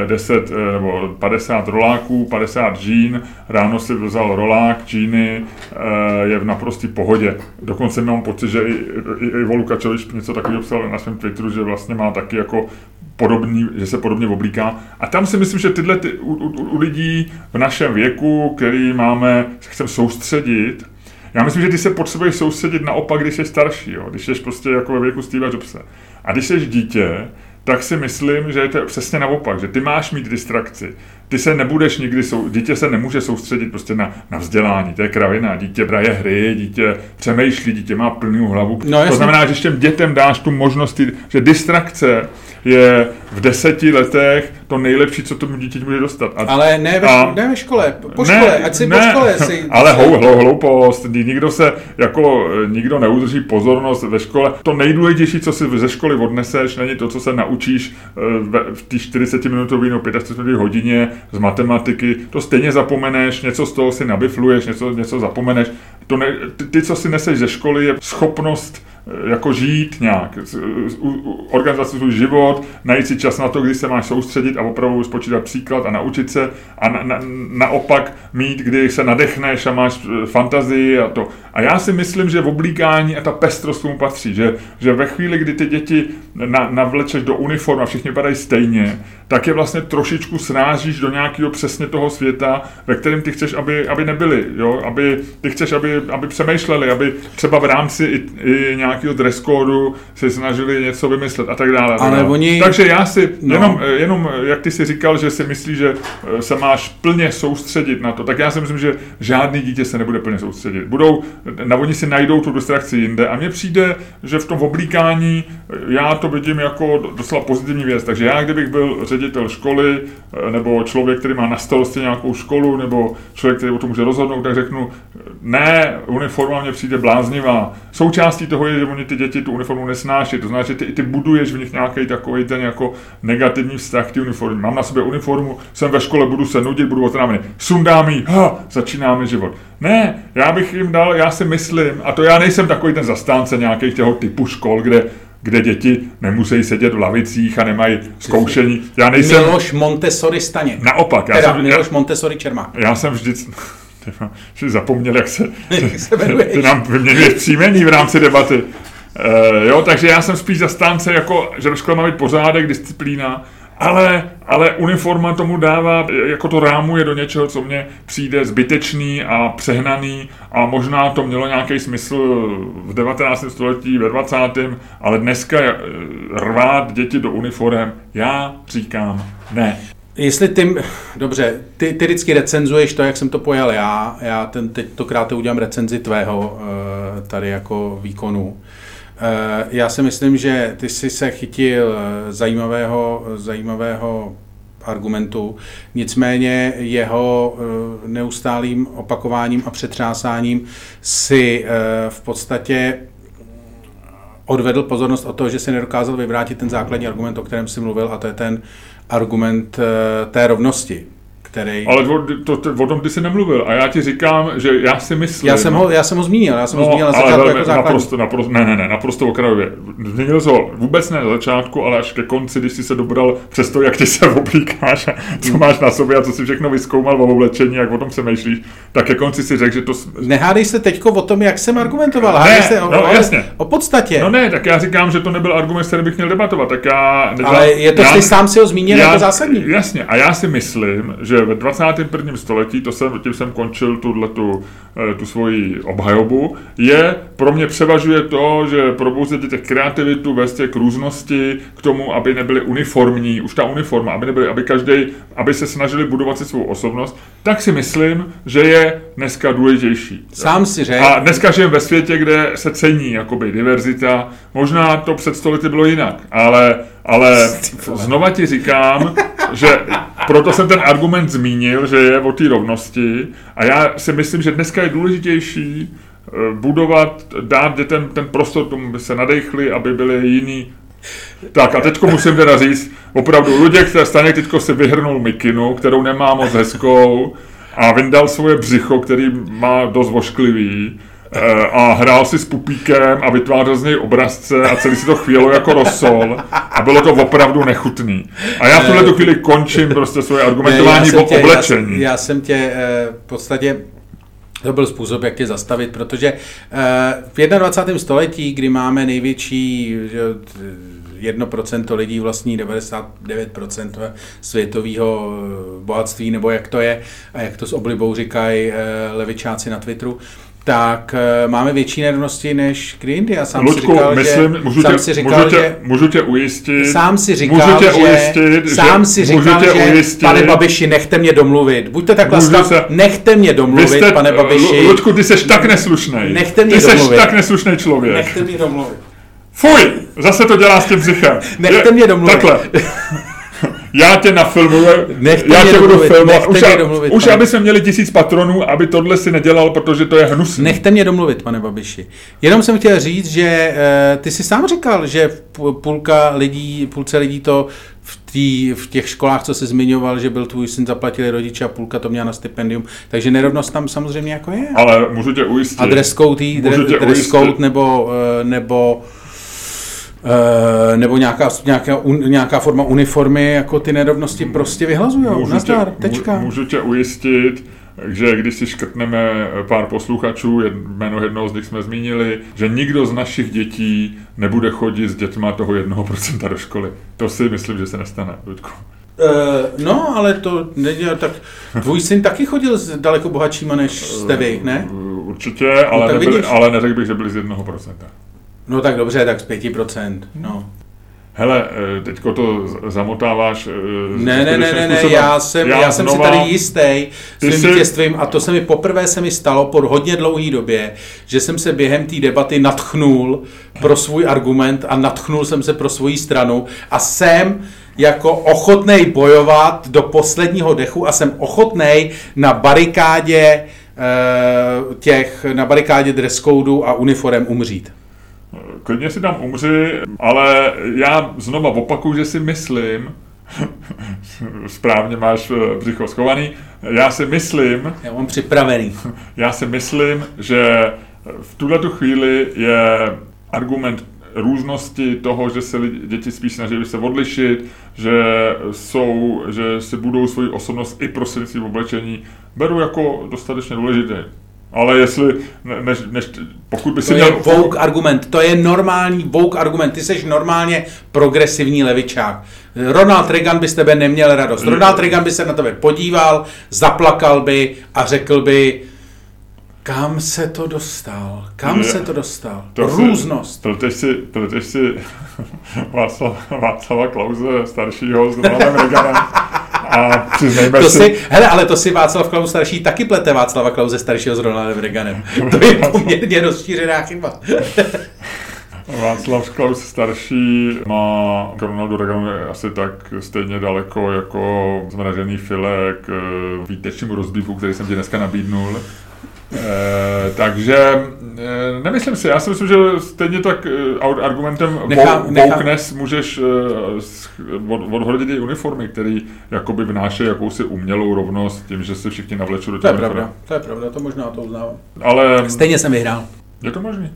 eh, 10 eh, nebo 50 roláků, 50 džín, ráno si vzal rolák, džíny, eh, je v naprostý pohodě. Dokonce mám pocit, že i, i, i Ivo Lukačovič něco takového psal na svém Twitteru, že vlastně má taky jako podobný, že se podobně oblíká. A tam si myslím, že tyhle ty, u, u, u lidí v našem věku, který máme, se chceme soustředit, já myslím, že ty se potřebuješ soustředit naopak, když jsi starší, jo? když jsi prostě jako ve věku Steve Jobse. A když jsi dítě, tak si myslím, že je to přesně naopak, že ty máš mít distrakci. Ty se nebudeš nikdy, sou, dítě se nemůže soustředit prostě na, na vzdělání, to je kravina. Dítě braje hry, dítě přemýšlí, dítě má plnou hlavu. No, to znamená, že těm dětem dáš tu možnost, že distrakce je v deseti letech to nejlepší, co tomu dítěti může dostat. A Ale ne ve, A- ne ve škole, po škole, ať si po škole si... ale hou, hou, hloupost, Ni- nikdo se, jako, eh, nikdo neudrží pozornost ve škole. To nejdůležitější, co si ze školy odneseš, není to, co se naučíš eh, ve- v té 40 minutové nebo 45 minutové hodině z matematiky. To stejně zapomeneš, něco z toho si nabifluješ, něco, něco zapomeneš. To ne, ty, ty, co si neseš ze školy, je schopnost jako žít nějak, organizovat svůj život, najít si čas na to, kdy se máš soustředit a opravdu spočítat příklad a naučit se a na, na, naopak mít, kdy se nadechneš a máš eh, fantazii a to. A já si myslím, že v oblíkání a ta pestrost tomu patří, že, že ve chvíli, kdy ty děti na, navlečeš do uniform a všichni vypadají stejně, tak je vlastně trošičku srážíš do nějakého přesně toho světa, ve kterém ty chceš, aby, aby nebyli, jo? Aby, ty chceš, aby, aby přemýšleli, aby třeba v rámci i, i nějakého dress códu se snažili něco vymyslet a tak dále. a tak Ale dále. oni- Takže já si, No. jenom, jenom jak ty si říkal, že si myslíš, že eh, se máš plně soustředit na to, tak já si myslím, že žádný dítě se nebude plně soustředit. Budou, na oni si najdou tu distrakci jinde a mně přijde, že v tom oblíkání eh, já to vidím jako docela pozitivní věc. Takže já, kdybych byl ředitel školy, eh, nebo člověk, který má na starosti nějakou školu, nebo člověk, který o tom může rozhodnout, tak řeknu, ne, uniforma mně přijde bláznivá. Součástí toho je, že oni ty děti tu uniformu nesnáší. To znamená, že ty, ty buduješ v nich nějaký takový ten jako negativní vztah k té uniformě. Mám na sobě uniformu, jsem ve škole, budu se nudit, budu otrávený. Sundám ji, ha, začínáme život. Ne, já bych jim dal, já si myslím, a to já nejsem takový ten zastánce nějakých těho typu škol, kde kde děti nemusí sedět v lavicích a nemají zkoušení. Já nejsem... Miloš Montessori Staně. Naopak, já Teda jsem, já, Miloš Montessori Čermák. já jsem vždycky... Že zapomněl, jak se, se ty nám vyměňuješ příjmení v rámci debaty. Uh, jo, takže já jsem spíš zastánce, jako, že ve škole má být pořádek, disciplína ale, ale uniforma tomu dává, jako to rámuje do něčeho, co mně přijde zbytečný a přehnaný a možná to mělo nějaký smysl v 19. století, ve 20. ale dneska eh, rvát děti do uniform, já říkám ne. Jestli ty, dobře, ty, ty vždycky recenzuješ to, jak jsem to pojal já, já ten, teď to krát udělám recenzi tvého eh, tady jako výkonu. Eh, já si myslím, že ty jsi se chytil eh, zajímavého, zajímavého argumentu, nicméně jeho neustálým opakováním a přetřásáním si v podstatě odvedl pozornost od toho, že si nedokázal vyvrátit ten základní argument, o kterém jsi mluvil, a to je ten argument eh, té rovnosti který... Ale o, to, to, o tom ty jsi nemluvil a já ti říkám, že já si myslím... Já jsem ho, já jsem ho zmínil, já jsem no, ho zmínil na začátku velmi, jako základní. Naprosto, naprosto, ne, ne, ne, naprosto okrajově. Zmínil jsi ho vůbec ne na začátku, ale až ke konci, když jsi se dobral přes to, jak ty se oblíkáš a co hmm. máš na sobě a co si všechno vyskoumal o oblečení, jak o tom se myšlíš, tak ke konci si řekl, že to... Nehádej se teďko o tom, jak jsem argumentoval, ne, se o, no, o, jasně. o podstatě. No ne, tak já říkám, že to nebyl argument, který bych měl debatovat, tak já... Nedělám, ale je to, já, sám si ho zmínil já, jako zásadní. Jasně, a já si myslím, že ve 21. století, to jsem, tím jsem končil tu, eh, tu svoji obhajobu, je, pro mě převažuje to, že probouzet těch kreativitu, vést k různosti, k tomu, aby nebyly uniformní, už ta uniforma, aby nebyly, aby každý, aby se snažili budovat si svou osobnost, tak si myslím, že je dneska důležitější. Sám si řekl. A dneska žijeme ve světě, kde se cení jakoby diverzita. Možná to před stolety bylo jinak, ale, ale znova ti říkám, že proto jsem ten argument zmínil, že je o té rovnosti a já si myslím, že dneska je důležitější eh, budovat, dát dětem ten prostor tomu, aby se nadechli, aby byli jiný. Tak a teďko musím teda říct, opravdu Luděk stane teďko si vyhrnul mikinu, kterou nemá moc hezkou a vyndal svoje břicho, který má dost vošklivý a hrál si s pupíkem a vytvářel z něj obrazce a celý si to chvílo jako rosol a bylo to opravdu nechutný. A já v tuhle chvíli končím prostě svoje argumentování o oblečení. Já, já jsem tě eh, v podstatě to byl způsob, jak tě zastavit, protože eh, v 21. století, kdy máme největší 1% lidí vlastní 99% světového bohatství, nebo jak to je, a jak to s oblibou říkají levičáci na Twitteru, tak uh, máme větší nerovnosti než kdy jindy. Já sám Luďku, si říkal, myslím, že, můžu, sám tě, si říkal, můžu, tě, že, můžu tě ujistit, sám si říkal, můžu tě že, ujistit, sám si říkal, tě že ujistit, pane Babiši, nechte mě domluvit. Buďte tak laskav, se, nechte mě domluvit, jste, pane Babiši. Luďku, ty jsi tak neslušný. Nechte mě ty domluvit. Ty jsi tak neslušný člověk. Nechte mě domluvit. Fuj, zase to dělá s tím břichem. Nechte mě domluvit. Takhle. já tě nafilmuju, nechte já tě budu filmovat. Už, domluvit, už aby jsme měli tisíc patronů, aby tohle si nedělal, protože to je hnusné. Nechte mě domluvit, pane Babiši. Jenom jsem chtěl říct, že uh, ty jsi sám říkal, že půlka lidí, půlce lidí to v, tý, v těch školách, co se zmiňoval, že byl tvůj syn zaplatili rodiče a půlka to měla na stipendium. Takže nerovnost tam samozřejmě jako je. Ale můžu tě ujistit. A dress code, dress, dress code nebo, eh, nebo nebo nějaká, nějaká, nějaká forma uniformy, jako ty nerovnosti prostě vyhlazují. Nazdar, tečka. Můžu tě ujistit, že když si škrtneme pár posluchačů, jméno jednoho z nich jsme zmínili, že nikdo z našich dětí nebude chodit s dětma toho jednoho procenta do školy. To si myslím, že se nestane, Ludku. Uh, no, ale to není tak. Tvůj syn taky chodil s daleko bohatšíma než jste vy, ne? Určitě, ale, no, nebyli, ale neřekl bych, že byli z jednoho procenta. No tak dobře, tak z 5%. No. Hele, eh, teďko to zamotáváš. Eh, ne, ne, ne, ne, ne, já jsem, já, já jsem znova, si tady jistý svým jsi... vítězstvím a to se mi poprvé se mi stalo po hodně dlouhé době, že jsem se během té debaty natchnul pro svůj argument a natchnul jsem se pro svoji stranu a jsem jako ochotnej bojovat do posledního dechu a jsem ochotnej na barikádě eh, těch, na barikádě dress a uniform umřít. Klidně si tam umři, ale já znova opakuju, že si myslím, správně máš eh, břicho schovaný, já si myslím... Já mám připravený. Já si myslím, že v tuhle tu chvíli je argument různosti toho, že se lidi, děti spíš snaží se odlišit, že jsou, že si budou svoji osobnost i prostřednictvím oblečení, beru jako dostatečně důležité. Ale jestli, ne, než, než, pokud by si To měl... je woke argument, to je normální woke argument. Ty jsi normálně progresivní levičák. Ronald Reagan by z tebe neměl radost. Ronald Reagan by se na tebe podíval, zaplakal by a řekl by, kam se to dostal? Kam Je- se to dostal? To si- Různost. Pleteš si, pleteš si Václav, Václava Klauze staršího s Ronaldem Reaganem a přiznejme To si, si, hele, ale to si Václav Klaus starší taky plete Václava Klauze staršího s Ronaldem Reaganem. To je poměrně rozšířená chyba. Václav Klaus starší má k Ronaldu Reaganu asi tak stejně daleko jako zmražený filek k výtečnému rozbívu, který jsem ti dneska nabídnul. E, takže e, nemyslím si, já si myslím, že stejně tak e, argumentem Nechám- nechám- wokeness můžeš e, od, odhodit i uniformy, které jakoby vnášejí jakousi umělou rovnost tím, že se všichni navlečou do To je pravda, to je pravda, to možná to uznávám. Ale Stejně jsem vyhrál. je to možný.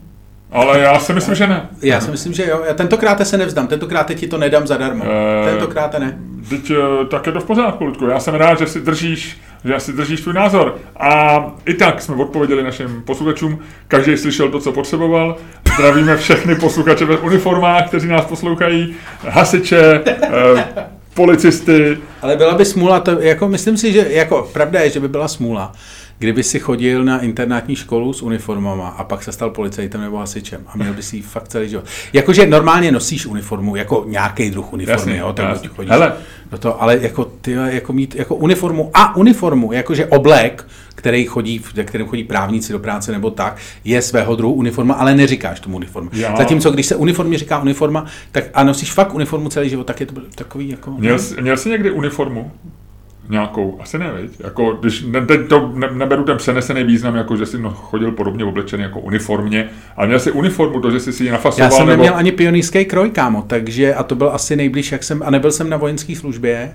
Ale já si myslím, že ne. Já si myslím, že jo. Já tentokrát se nevzdám, tentokrát ti to nedám zadarmo. Eh, Tentokrát ne. Teď eh, tak je to v pořádku, Ludku. Já jsem rád, že si držíš, že si držíš tvůj názor. A i tak jsme odpověděli našim posluchačům. Každý slyšel to, co potřeboval. Zdravíme všechny posluchače ve uniformách, kteří nás poslouchají, hasiče, eh, policisty. Ale byla by smůla, to, jako myslím si, že jako pravda je, že by byla smůla, kdyby si chodil na internátní školu s uniformama a pak se stal policajtem nebo hasičem a měl by si ji fakt celý život. Jakože normálně nosíš uniformu, jako nějaký druh uniformy, Jasně, jo, tak jasně. buď chodíš Hele. do toho, ale jako ty, jako mít jako uniformu a uniformu, jakože oblek, který chodí, ve kterém chodí právníci do práce nebo tak, je svého druhu uniforma, ale neříkáš tomu uniforma. Já- Zatímco když se uniformě říká uniforma, tak a nosíš fakt uniformu celý život, tak je to takový jako... Měl, jsi- měl jsi někdy uniformu? Nějakou? Asi ne, viď? Jako, když ne, teď to ne, neberu ten přenesený význam, jako že jsi no, chodil podobně oblečený jako uniformně, ale měl jsi uniformu, to, že jsi si ji nafasoval, Já jsem nebo... neměl ani pionýrský kroj, kámo, takže, a to byl asi nejblíž, jak jsem, a nebyl jsem na vojenské službě,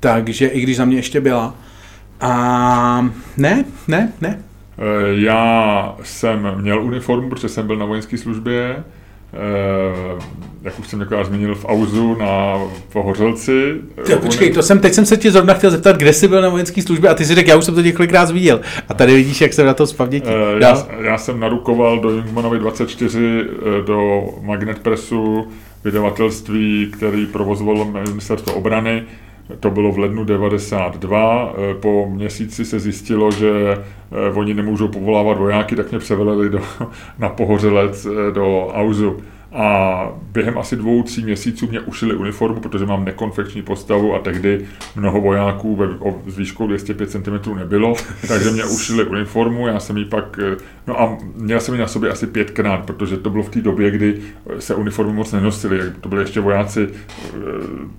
takže i když za mě ještě byla. A ne, ne, ne. Eh, Já jsem měl uniformu, protože jsem byl na vojenské službě, eh, jak už jsem několikrát zmínil, v Auzu na Pohořelci. Jo, počkej, to jsem, teď jsem se tě zrovna chtěl zeptat, kde jsi byl na vojenské službě a ty si řekl, já už jsem to několikrát zmínil. A tady vidíš, jak jsem na to spamětí. Eh, Já, já jsem narukoval do Jungmanovi 24 eh, do Magnet Pressu vydavatelství, který provozovalo ministerstvo obrany. To bylo v lednu 92. Eh, Po měsíci se zjistilo, že oni nemůžou povolávat vojáky, tak mě převelili do, na Pohořelec do Auzu. A během asi dvou, tří měsíců mě ušili uniformu, protože mám nekonfekční postavu a tehdy mnoho vojáků ve, o, s výškou 205 cm nebylo, takže mě ušili uniformu, já jsem ji pak, eh, no a měl jsem ji na sobě asi pětkrát, protože to bylo v té době, kdy se uniformy moc nenosily, to byli ještě vojáci, eh,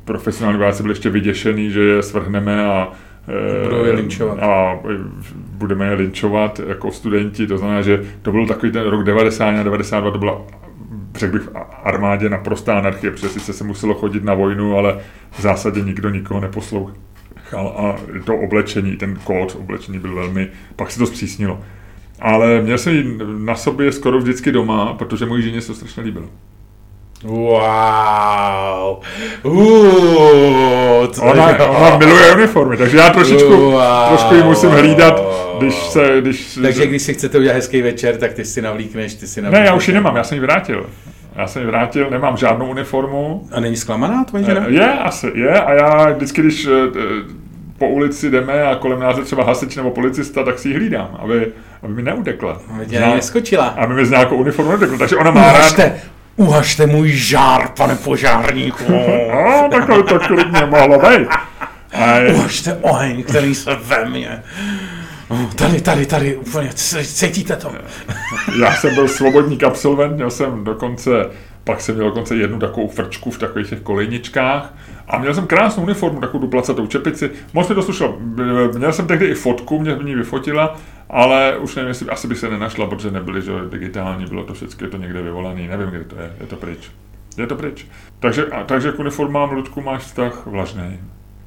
profesionální vojáci byli ještě vyděšený, že je svrhneme a eh, Budou je lynčovat. a budeme je linčovat jako studenti, to znamená, že to byl takový ten rok 90 a 92, to byla řekl bych, v armádě naprostá anarchie, protože sice se muselo chodit na vojnu, ale v zásadě nikdo nikoho neposlouchal. A to oblečení, ten kód oblečení byl velmi, pak se to zpřísnilo. Ale měl jsem ji na sobě skoro vždycky doma, protože mojí ženě se to strašně líbilo. Wow. Uh, to Ona, ona miluje uniformy, takže já trošičku, Wow. trošku ji musím hlídat, když se, když... Takže když si chcete udělat hezký večer, tak ty si navlíkneš, ty si Ne, navlíkneš. já už ji nemám, já jsem ji vrátil. Já jsem ji vrátil, nemám žádnou uniformu, A není zklamaná tvoje žena? Eh, Je, asi, je. A já vždycky, když eh, po ulici jdeme a kolem nás je třeba hasič nebo policista, tak si ji hlídám, aby, aby mi neudekla. Aby na neskočila. Aby mi z nějakou uniformu neudekla. Takže ona má rád... Uhažte, můj žár, pane požárníku. No, takhle to klidně mohlo být. Uhažte oheň, který se ve mně. Tady, tady, tady, úplně, cítíte to? já jsem byl svobodník absolvent, měl jsem dokonce, pak jsem měl dokonce jednu takovou frčku v takových těch kolejničkách a měl jsem krásnou uniformu, takovou duplacatou čepici. Moc mi to slušelo. Měl jsem tehdy i fotku, mě v ní vyfotila, ale už nevím, jestli asi by se nenašla, protože nebyly že, digitální, bylo to všechno to někde vyvolané, nevím, kde to je, je to pryč. Je to pryč. Takže, a, takže k uniformám, Ludku, máš vztah vlažný.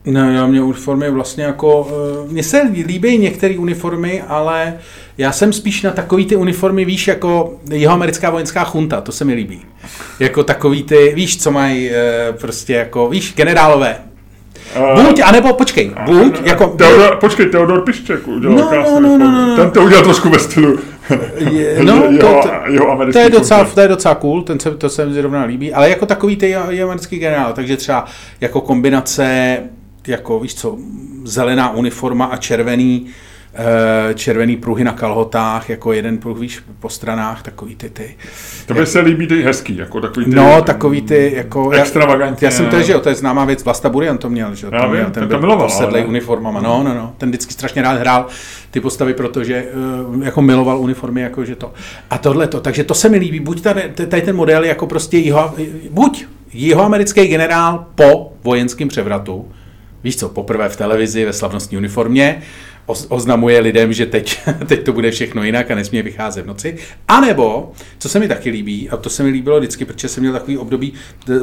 No, já mě uniformy vlastně jako, eh, mně se líbí některé uniformy, ale já jsem spíš na takový ty uniformy, víš, jako jeho americká vojenská chunta, to se mi líbí. Jako takový ty, víš, co mají eh, prostě jako, víš, generálové, Uh, buď, anebo počkej, buď, jako... Teodor, počkej, Teodor Pišček udělal No, krásný no, no, no, no. Ten to udělal trošku ve stylu Je, no, jeho, to, jeho to, je docela, to je docela cool, ten se, to se mi zrovna líbí, ale jako takový ty je americký generál, takže třeba jako kombinace, jako víš co, zelená uniforma a červený, eh, červený pruhy na kalhotách, jako jeden pruh, víš, po stranách, takový ty ty. To by se líbí ty hezký, jako takový ty... No, takový ty, jako... já- Extravagantně. Já jsem to, že jo, to je známá věc, Vlasta Burian to měl, že jo, Já to vím, ten to byl miloval, posedlej ale- uniformama, no, no, no, ten vždycky strašně rád hrál ty postavy, protože eh, jako miloval uniformy, jako že to. A tohle to, takže to se mi líbí, buď tady, tady ten model jako prostě jeho, buď jihoamerický generál po vojenském převratu, víš co, poprvé v televizi ve slavnostní uniformě, oznamuje lidem, že teď, teď to bude všechno jinak a nesmí vycházet v noci. A nebo, co se mi taky líbí, a to se mi líbilo vždycky, protože jsem měl takový období,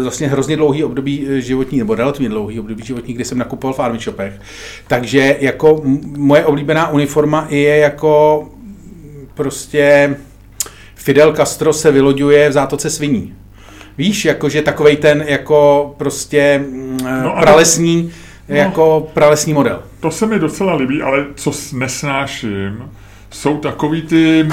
vlastně hrozně dlouhý období eh, životní, nebo relativně dlouhý období životní, kdy jsem nakupoval v army shopech. Takže jako moje oblíbená uniforma je jako prostě Fidel Castro se vyloďuje v zátoce sviní. Víš, jakože takovej ten jako prostě No pralesní, jako pralesní model. To se mi docela líbí, ale co nesnáším, jsou takový ty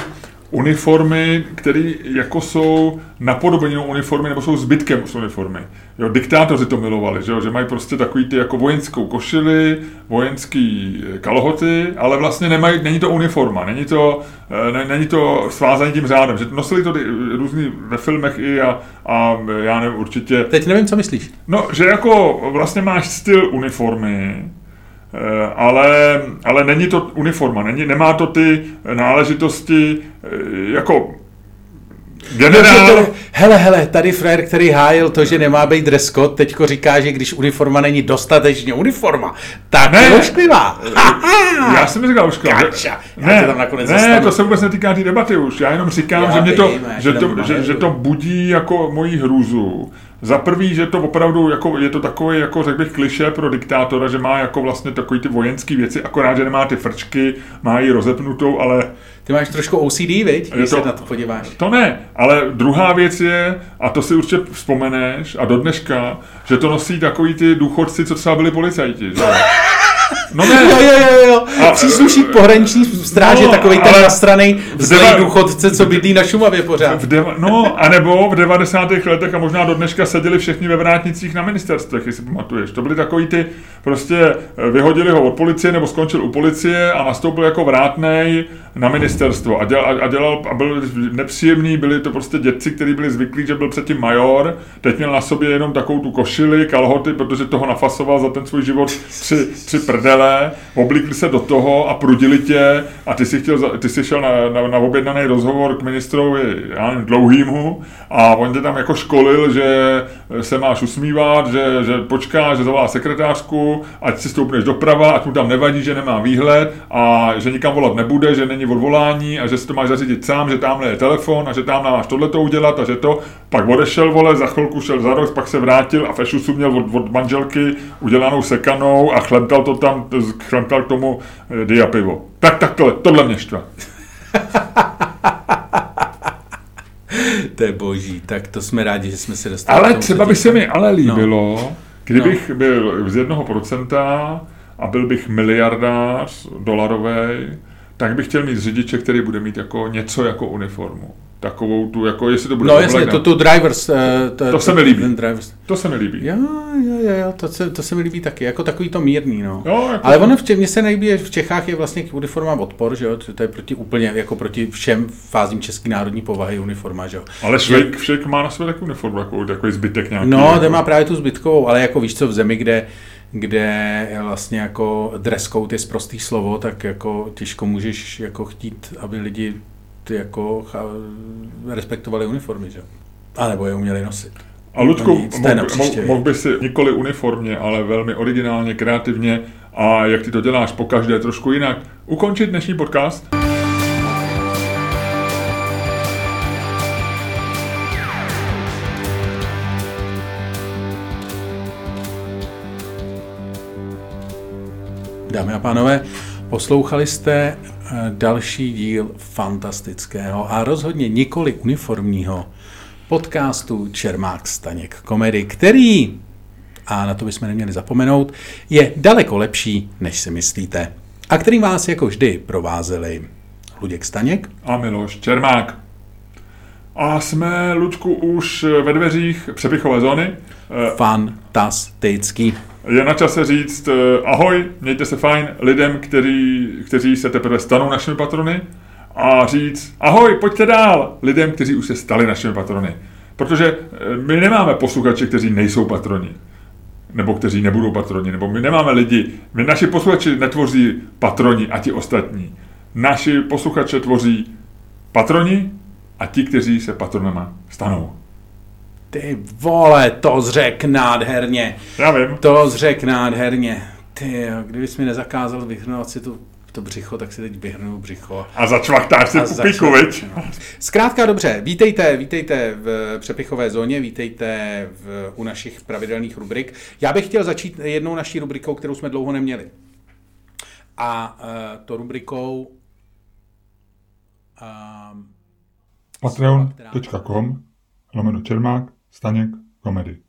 uniformy, které jako jsou napodobeninou uniformy nebo jsou zbytkem z uniformy. Jo, diktátoři to milovali, že, jo, že mají prostě takový ty jako vojenskou košili, vojenský eh, kalhoty, ale vlastně nemají, není to uniforma, není to, eh, ne, není to svázaný tím řádem, že nosili to eh, různý ve filmech i a, a já nevím, určitě Teď nevím, co myslíš. No, že jako vlastně máš styl uniformy, ale, ale není to uniforma, není, nemá to ty náležitosti jako generál. Hele, hele, tady frajer, který hájil to, že nemá být dress code, teďko říká, že když uniforma není dostatečně uniforma, tak Ne. je ošklivá. Já jsem říkal já se tam nakonec ne, zastanu. to se vůbec netýká té debaty už. Já jenom říkám, Já že, mě to, že, to, že, manézu. že to budí jako moji hrůzu. Za prvý, že to opravdu jako, je to takový, jako řekl bych, kliše pro diktátora, že má jako vlastně takový ty vojenské věci, akorát, že nemá ty frčky, má ji rozepnutou, ale Ty máš trošku OCD, viď, když to- se na to podíváš. To ne, ale druhá věc je, a to si určitě vzpomeneš, a do dneška, že to nosí takový ty důchodci, co třeba byli policajti. Že? No Jo, ne, jo, jo, jo. A- Příslušník pohraniční stráže, No, takový ten nastranej zlej důchodce, co bydlí na Šumavě pořád. v deva, no, anebo v 90. letech a možná do dneška seděli všichni ve vrátnicích na ministerstvech, jestli pamatuješ. To byly takový ty, prostě eh, vyhodili ho od policie nebo skončil u policie a nastoupil jako vrátnej na ministerstvo a dělal, a dělal a byl nepříjemný, byli to prostě dětci, kteří byli zvyklí, že byl předtím major, teď měl na sobě jenom takovou tu košili, kalhoty, protože toho nafasoval za ten svůj život tři, tři prdele, oblíkli se do toho a prudili tě a ty si, chtěl, ty si šel na, na, na objednaný rozhovor k ministrovi já nevím, dlouhýmu a on tě tam jako školil, že se máš usmívat, že, že počká, že zavolá sekretářku, ať si stoupneš doprava, ať mu tam nevadí, že nemá výhled a že nikam volat nebude, že není odvolání a že si to máš zařídit sám, že tamhle je telefon a že tam máš tohleto udělat a že to. Pak odešel, vole, za chvilku šel za rok, pak se vrátil a fešusu měl od, od manželky udělanou sekanou a chlemtal to tam, chlemtal k tomu eh, dia pivo. Tak takhle, tohle mě štve. To je boží, tak to jsme rádi, že jsme se dostali. Ale třeba by se mi ale líbilo, no. kdybych No. byl z jednoho procenta a byl bych miliardář dolarový, tak bych chtěl mít řidiče, který bude mít jako něco jako uniformu. Takovou tu, jako jestli to bude No jasně, to tu drivers. eh, To, To se mi líbí. Ten drivers. to se mi líbí. Jo, jo, jo, jo to, se, to se mi líbí taky, jako takový to mírný, no. Jo, jako Ale to- ono mně se nelíbí, že v Čechách je vlastně k uniformám odpor, že jo, to to je proti úplně, jako proti všem fázím české národní povahy uniforma, že jo. Ale Švejk, Švejk má na sobě takovou uniformu, takový, takový zbytek nějaký. No, jako. ten má právě tu zbytkovou, ale jako víš co, v zemi, kde, kde je vlastně jako dress code je zprostý slovo, tak jako těžko můžeš jako chtít, aby lidi ty jako respektovali uniformy, že. A nebo je uměli nosit. A Ludku, nic, mohl by si nikoli uniformně, ale velmi originálně, kreativně a jak ty to děláš po každé trošku jinak, ukončit dnešní podcast? Dámy a pánové, poslouchali jste eh, další díl fantastického a rozhodně nikoli uniformního podcastu Čermák Staněk Komedy, který a na to bychom neměli zapomenout, je daleko lepší, než si myslíte. A který vás jako vždy provázeli Luděk Staněk a Miloš Čermák. A jsme, Lučku, už ve dveřích přepichové zóny. Fantastický. Je na čase říct eh, ahoj, mějte se fajn lidem, který, kteří se teprve stanou našimi patrony a říct ahoj, pojďte dál lidem, kteří už se stali našimi patrony. Protože eh, my nemáme posluchače, kteří nejsou patroni nebo kteří nebudou patroni, nebo my nemáme lidi, my naši posluchači netvoří patroni a ti ostatní. Naši posluchače tvoří patroni a ti, kteří se patronama stanou. Ty vole, to zřek nádherně. Já vím. To zřek nádherně. Ty kdybys mi nezakázal vyhrnout si tu to břicho, tak si teď vyhrnu břicho. A začvachtáš si pupíku, viď? No. Zkrátka dobře, vítejte, vítejte v přepichové zóně, vítejte v, u našich pravidelných rubrik. Já bych chtěl začít jednou naší rubrikou, kterou jsme dlouho neměli. A uh, to rubrikou uh, patreon.com lomeno Čermák, Staněk, komedy.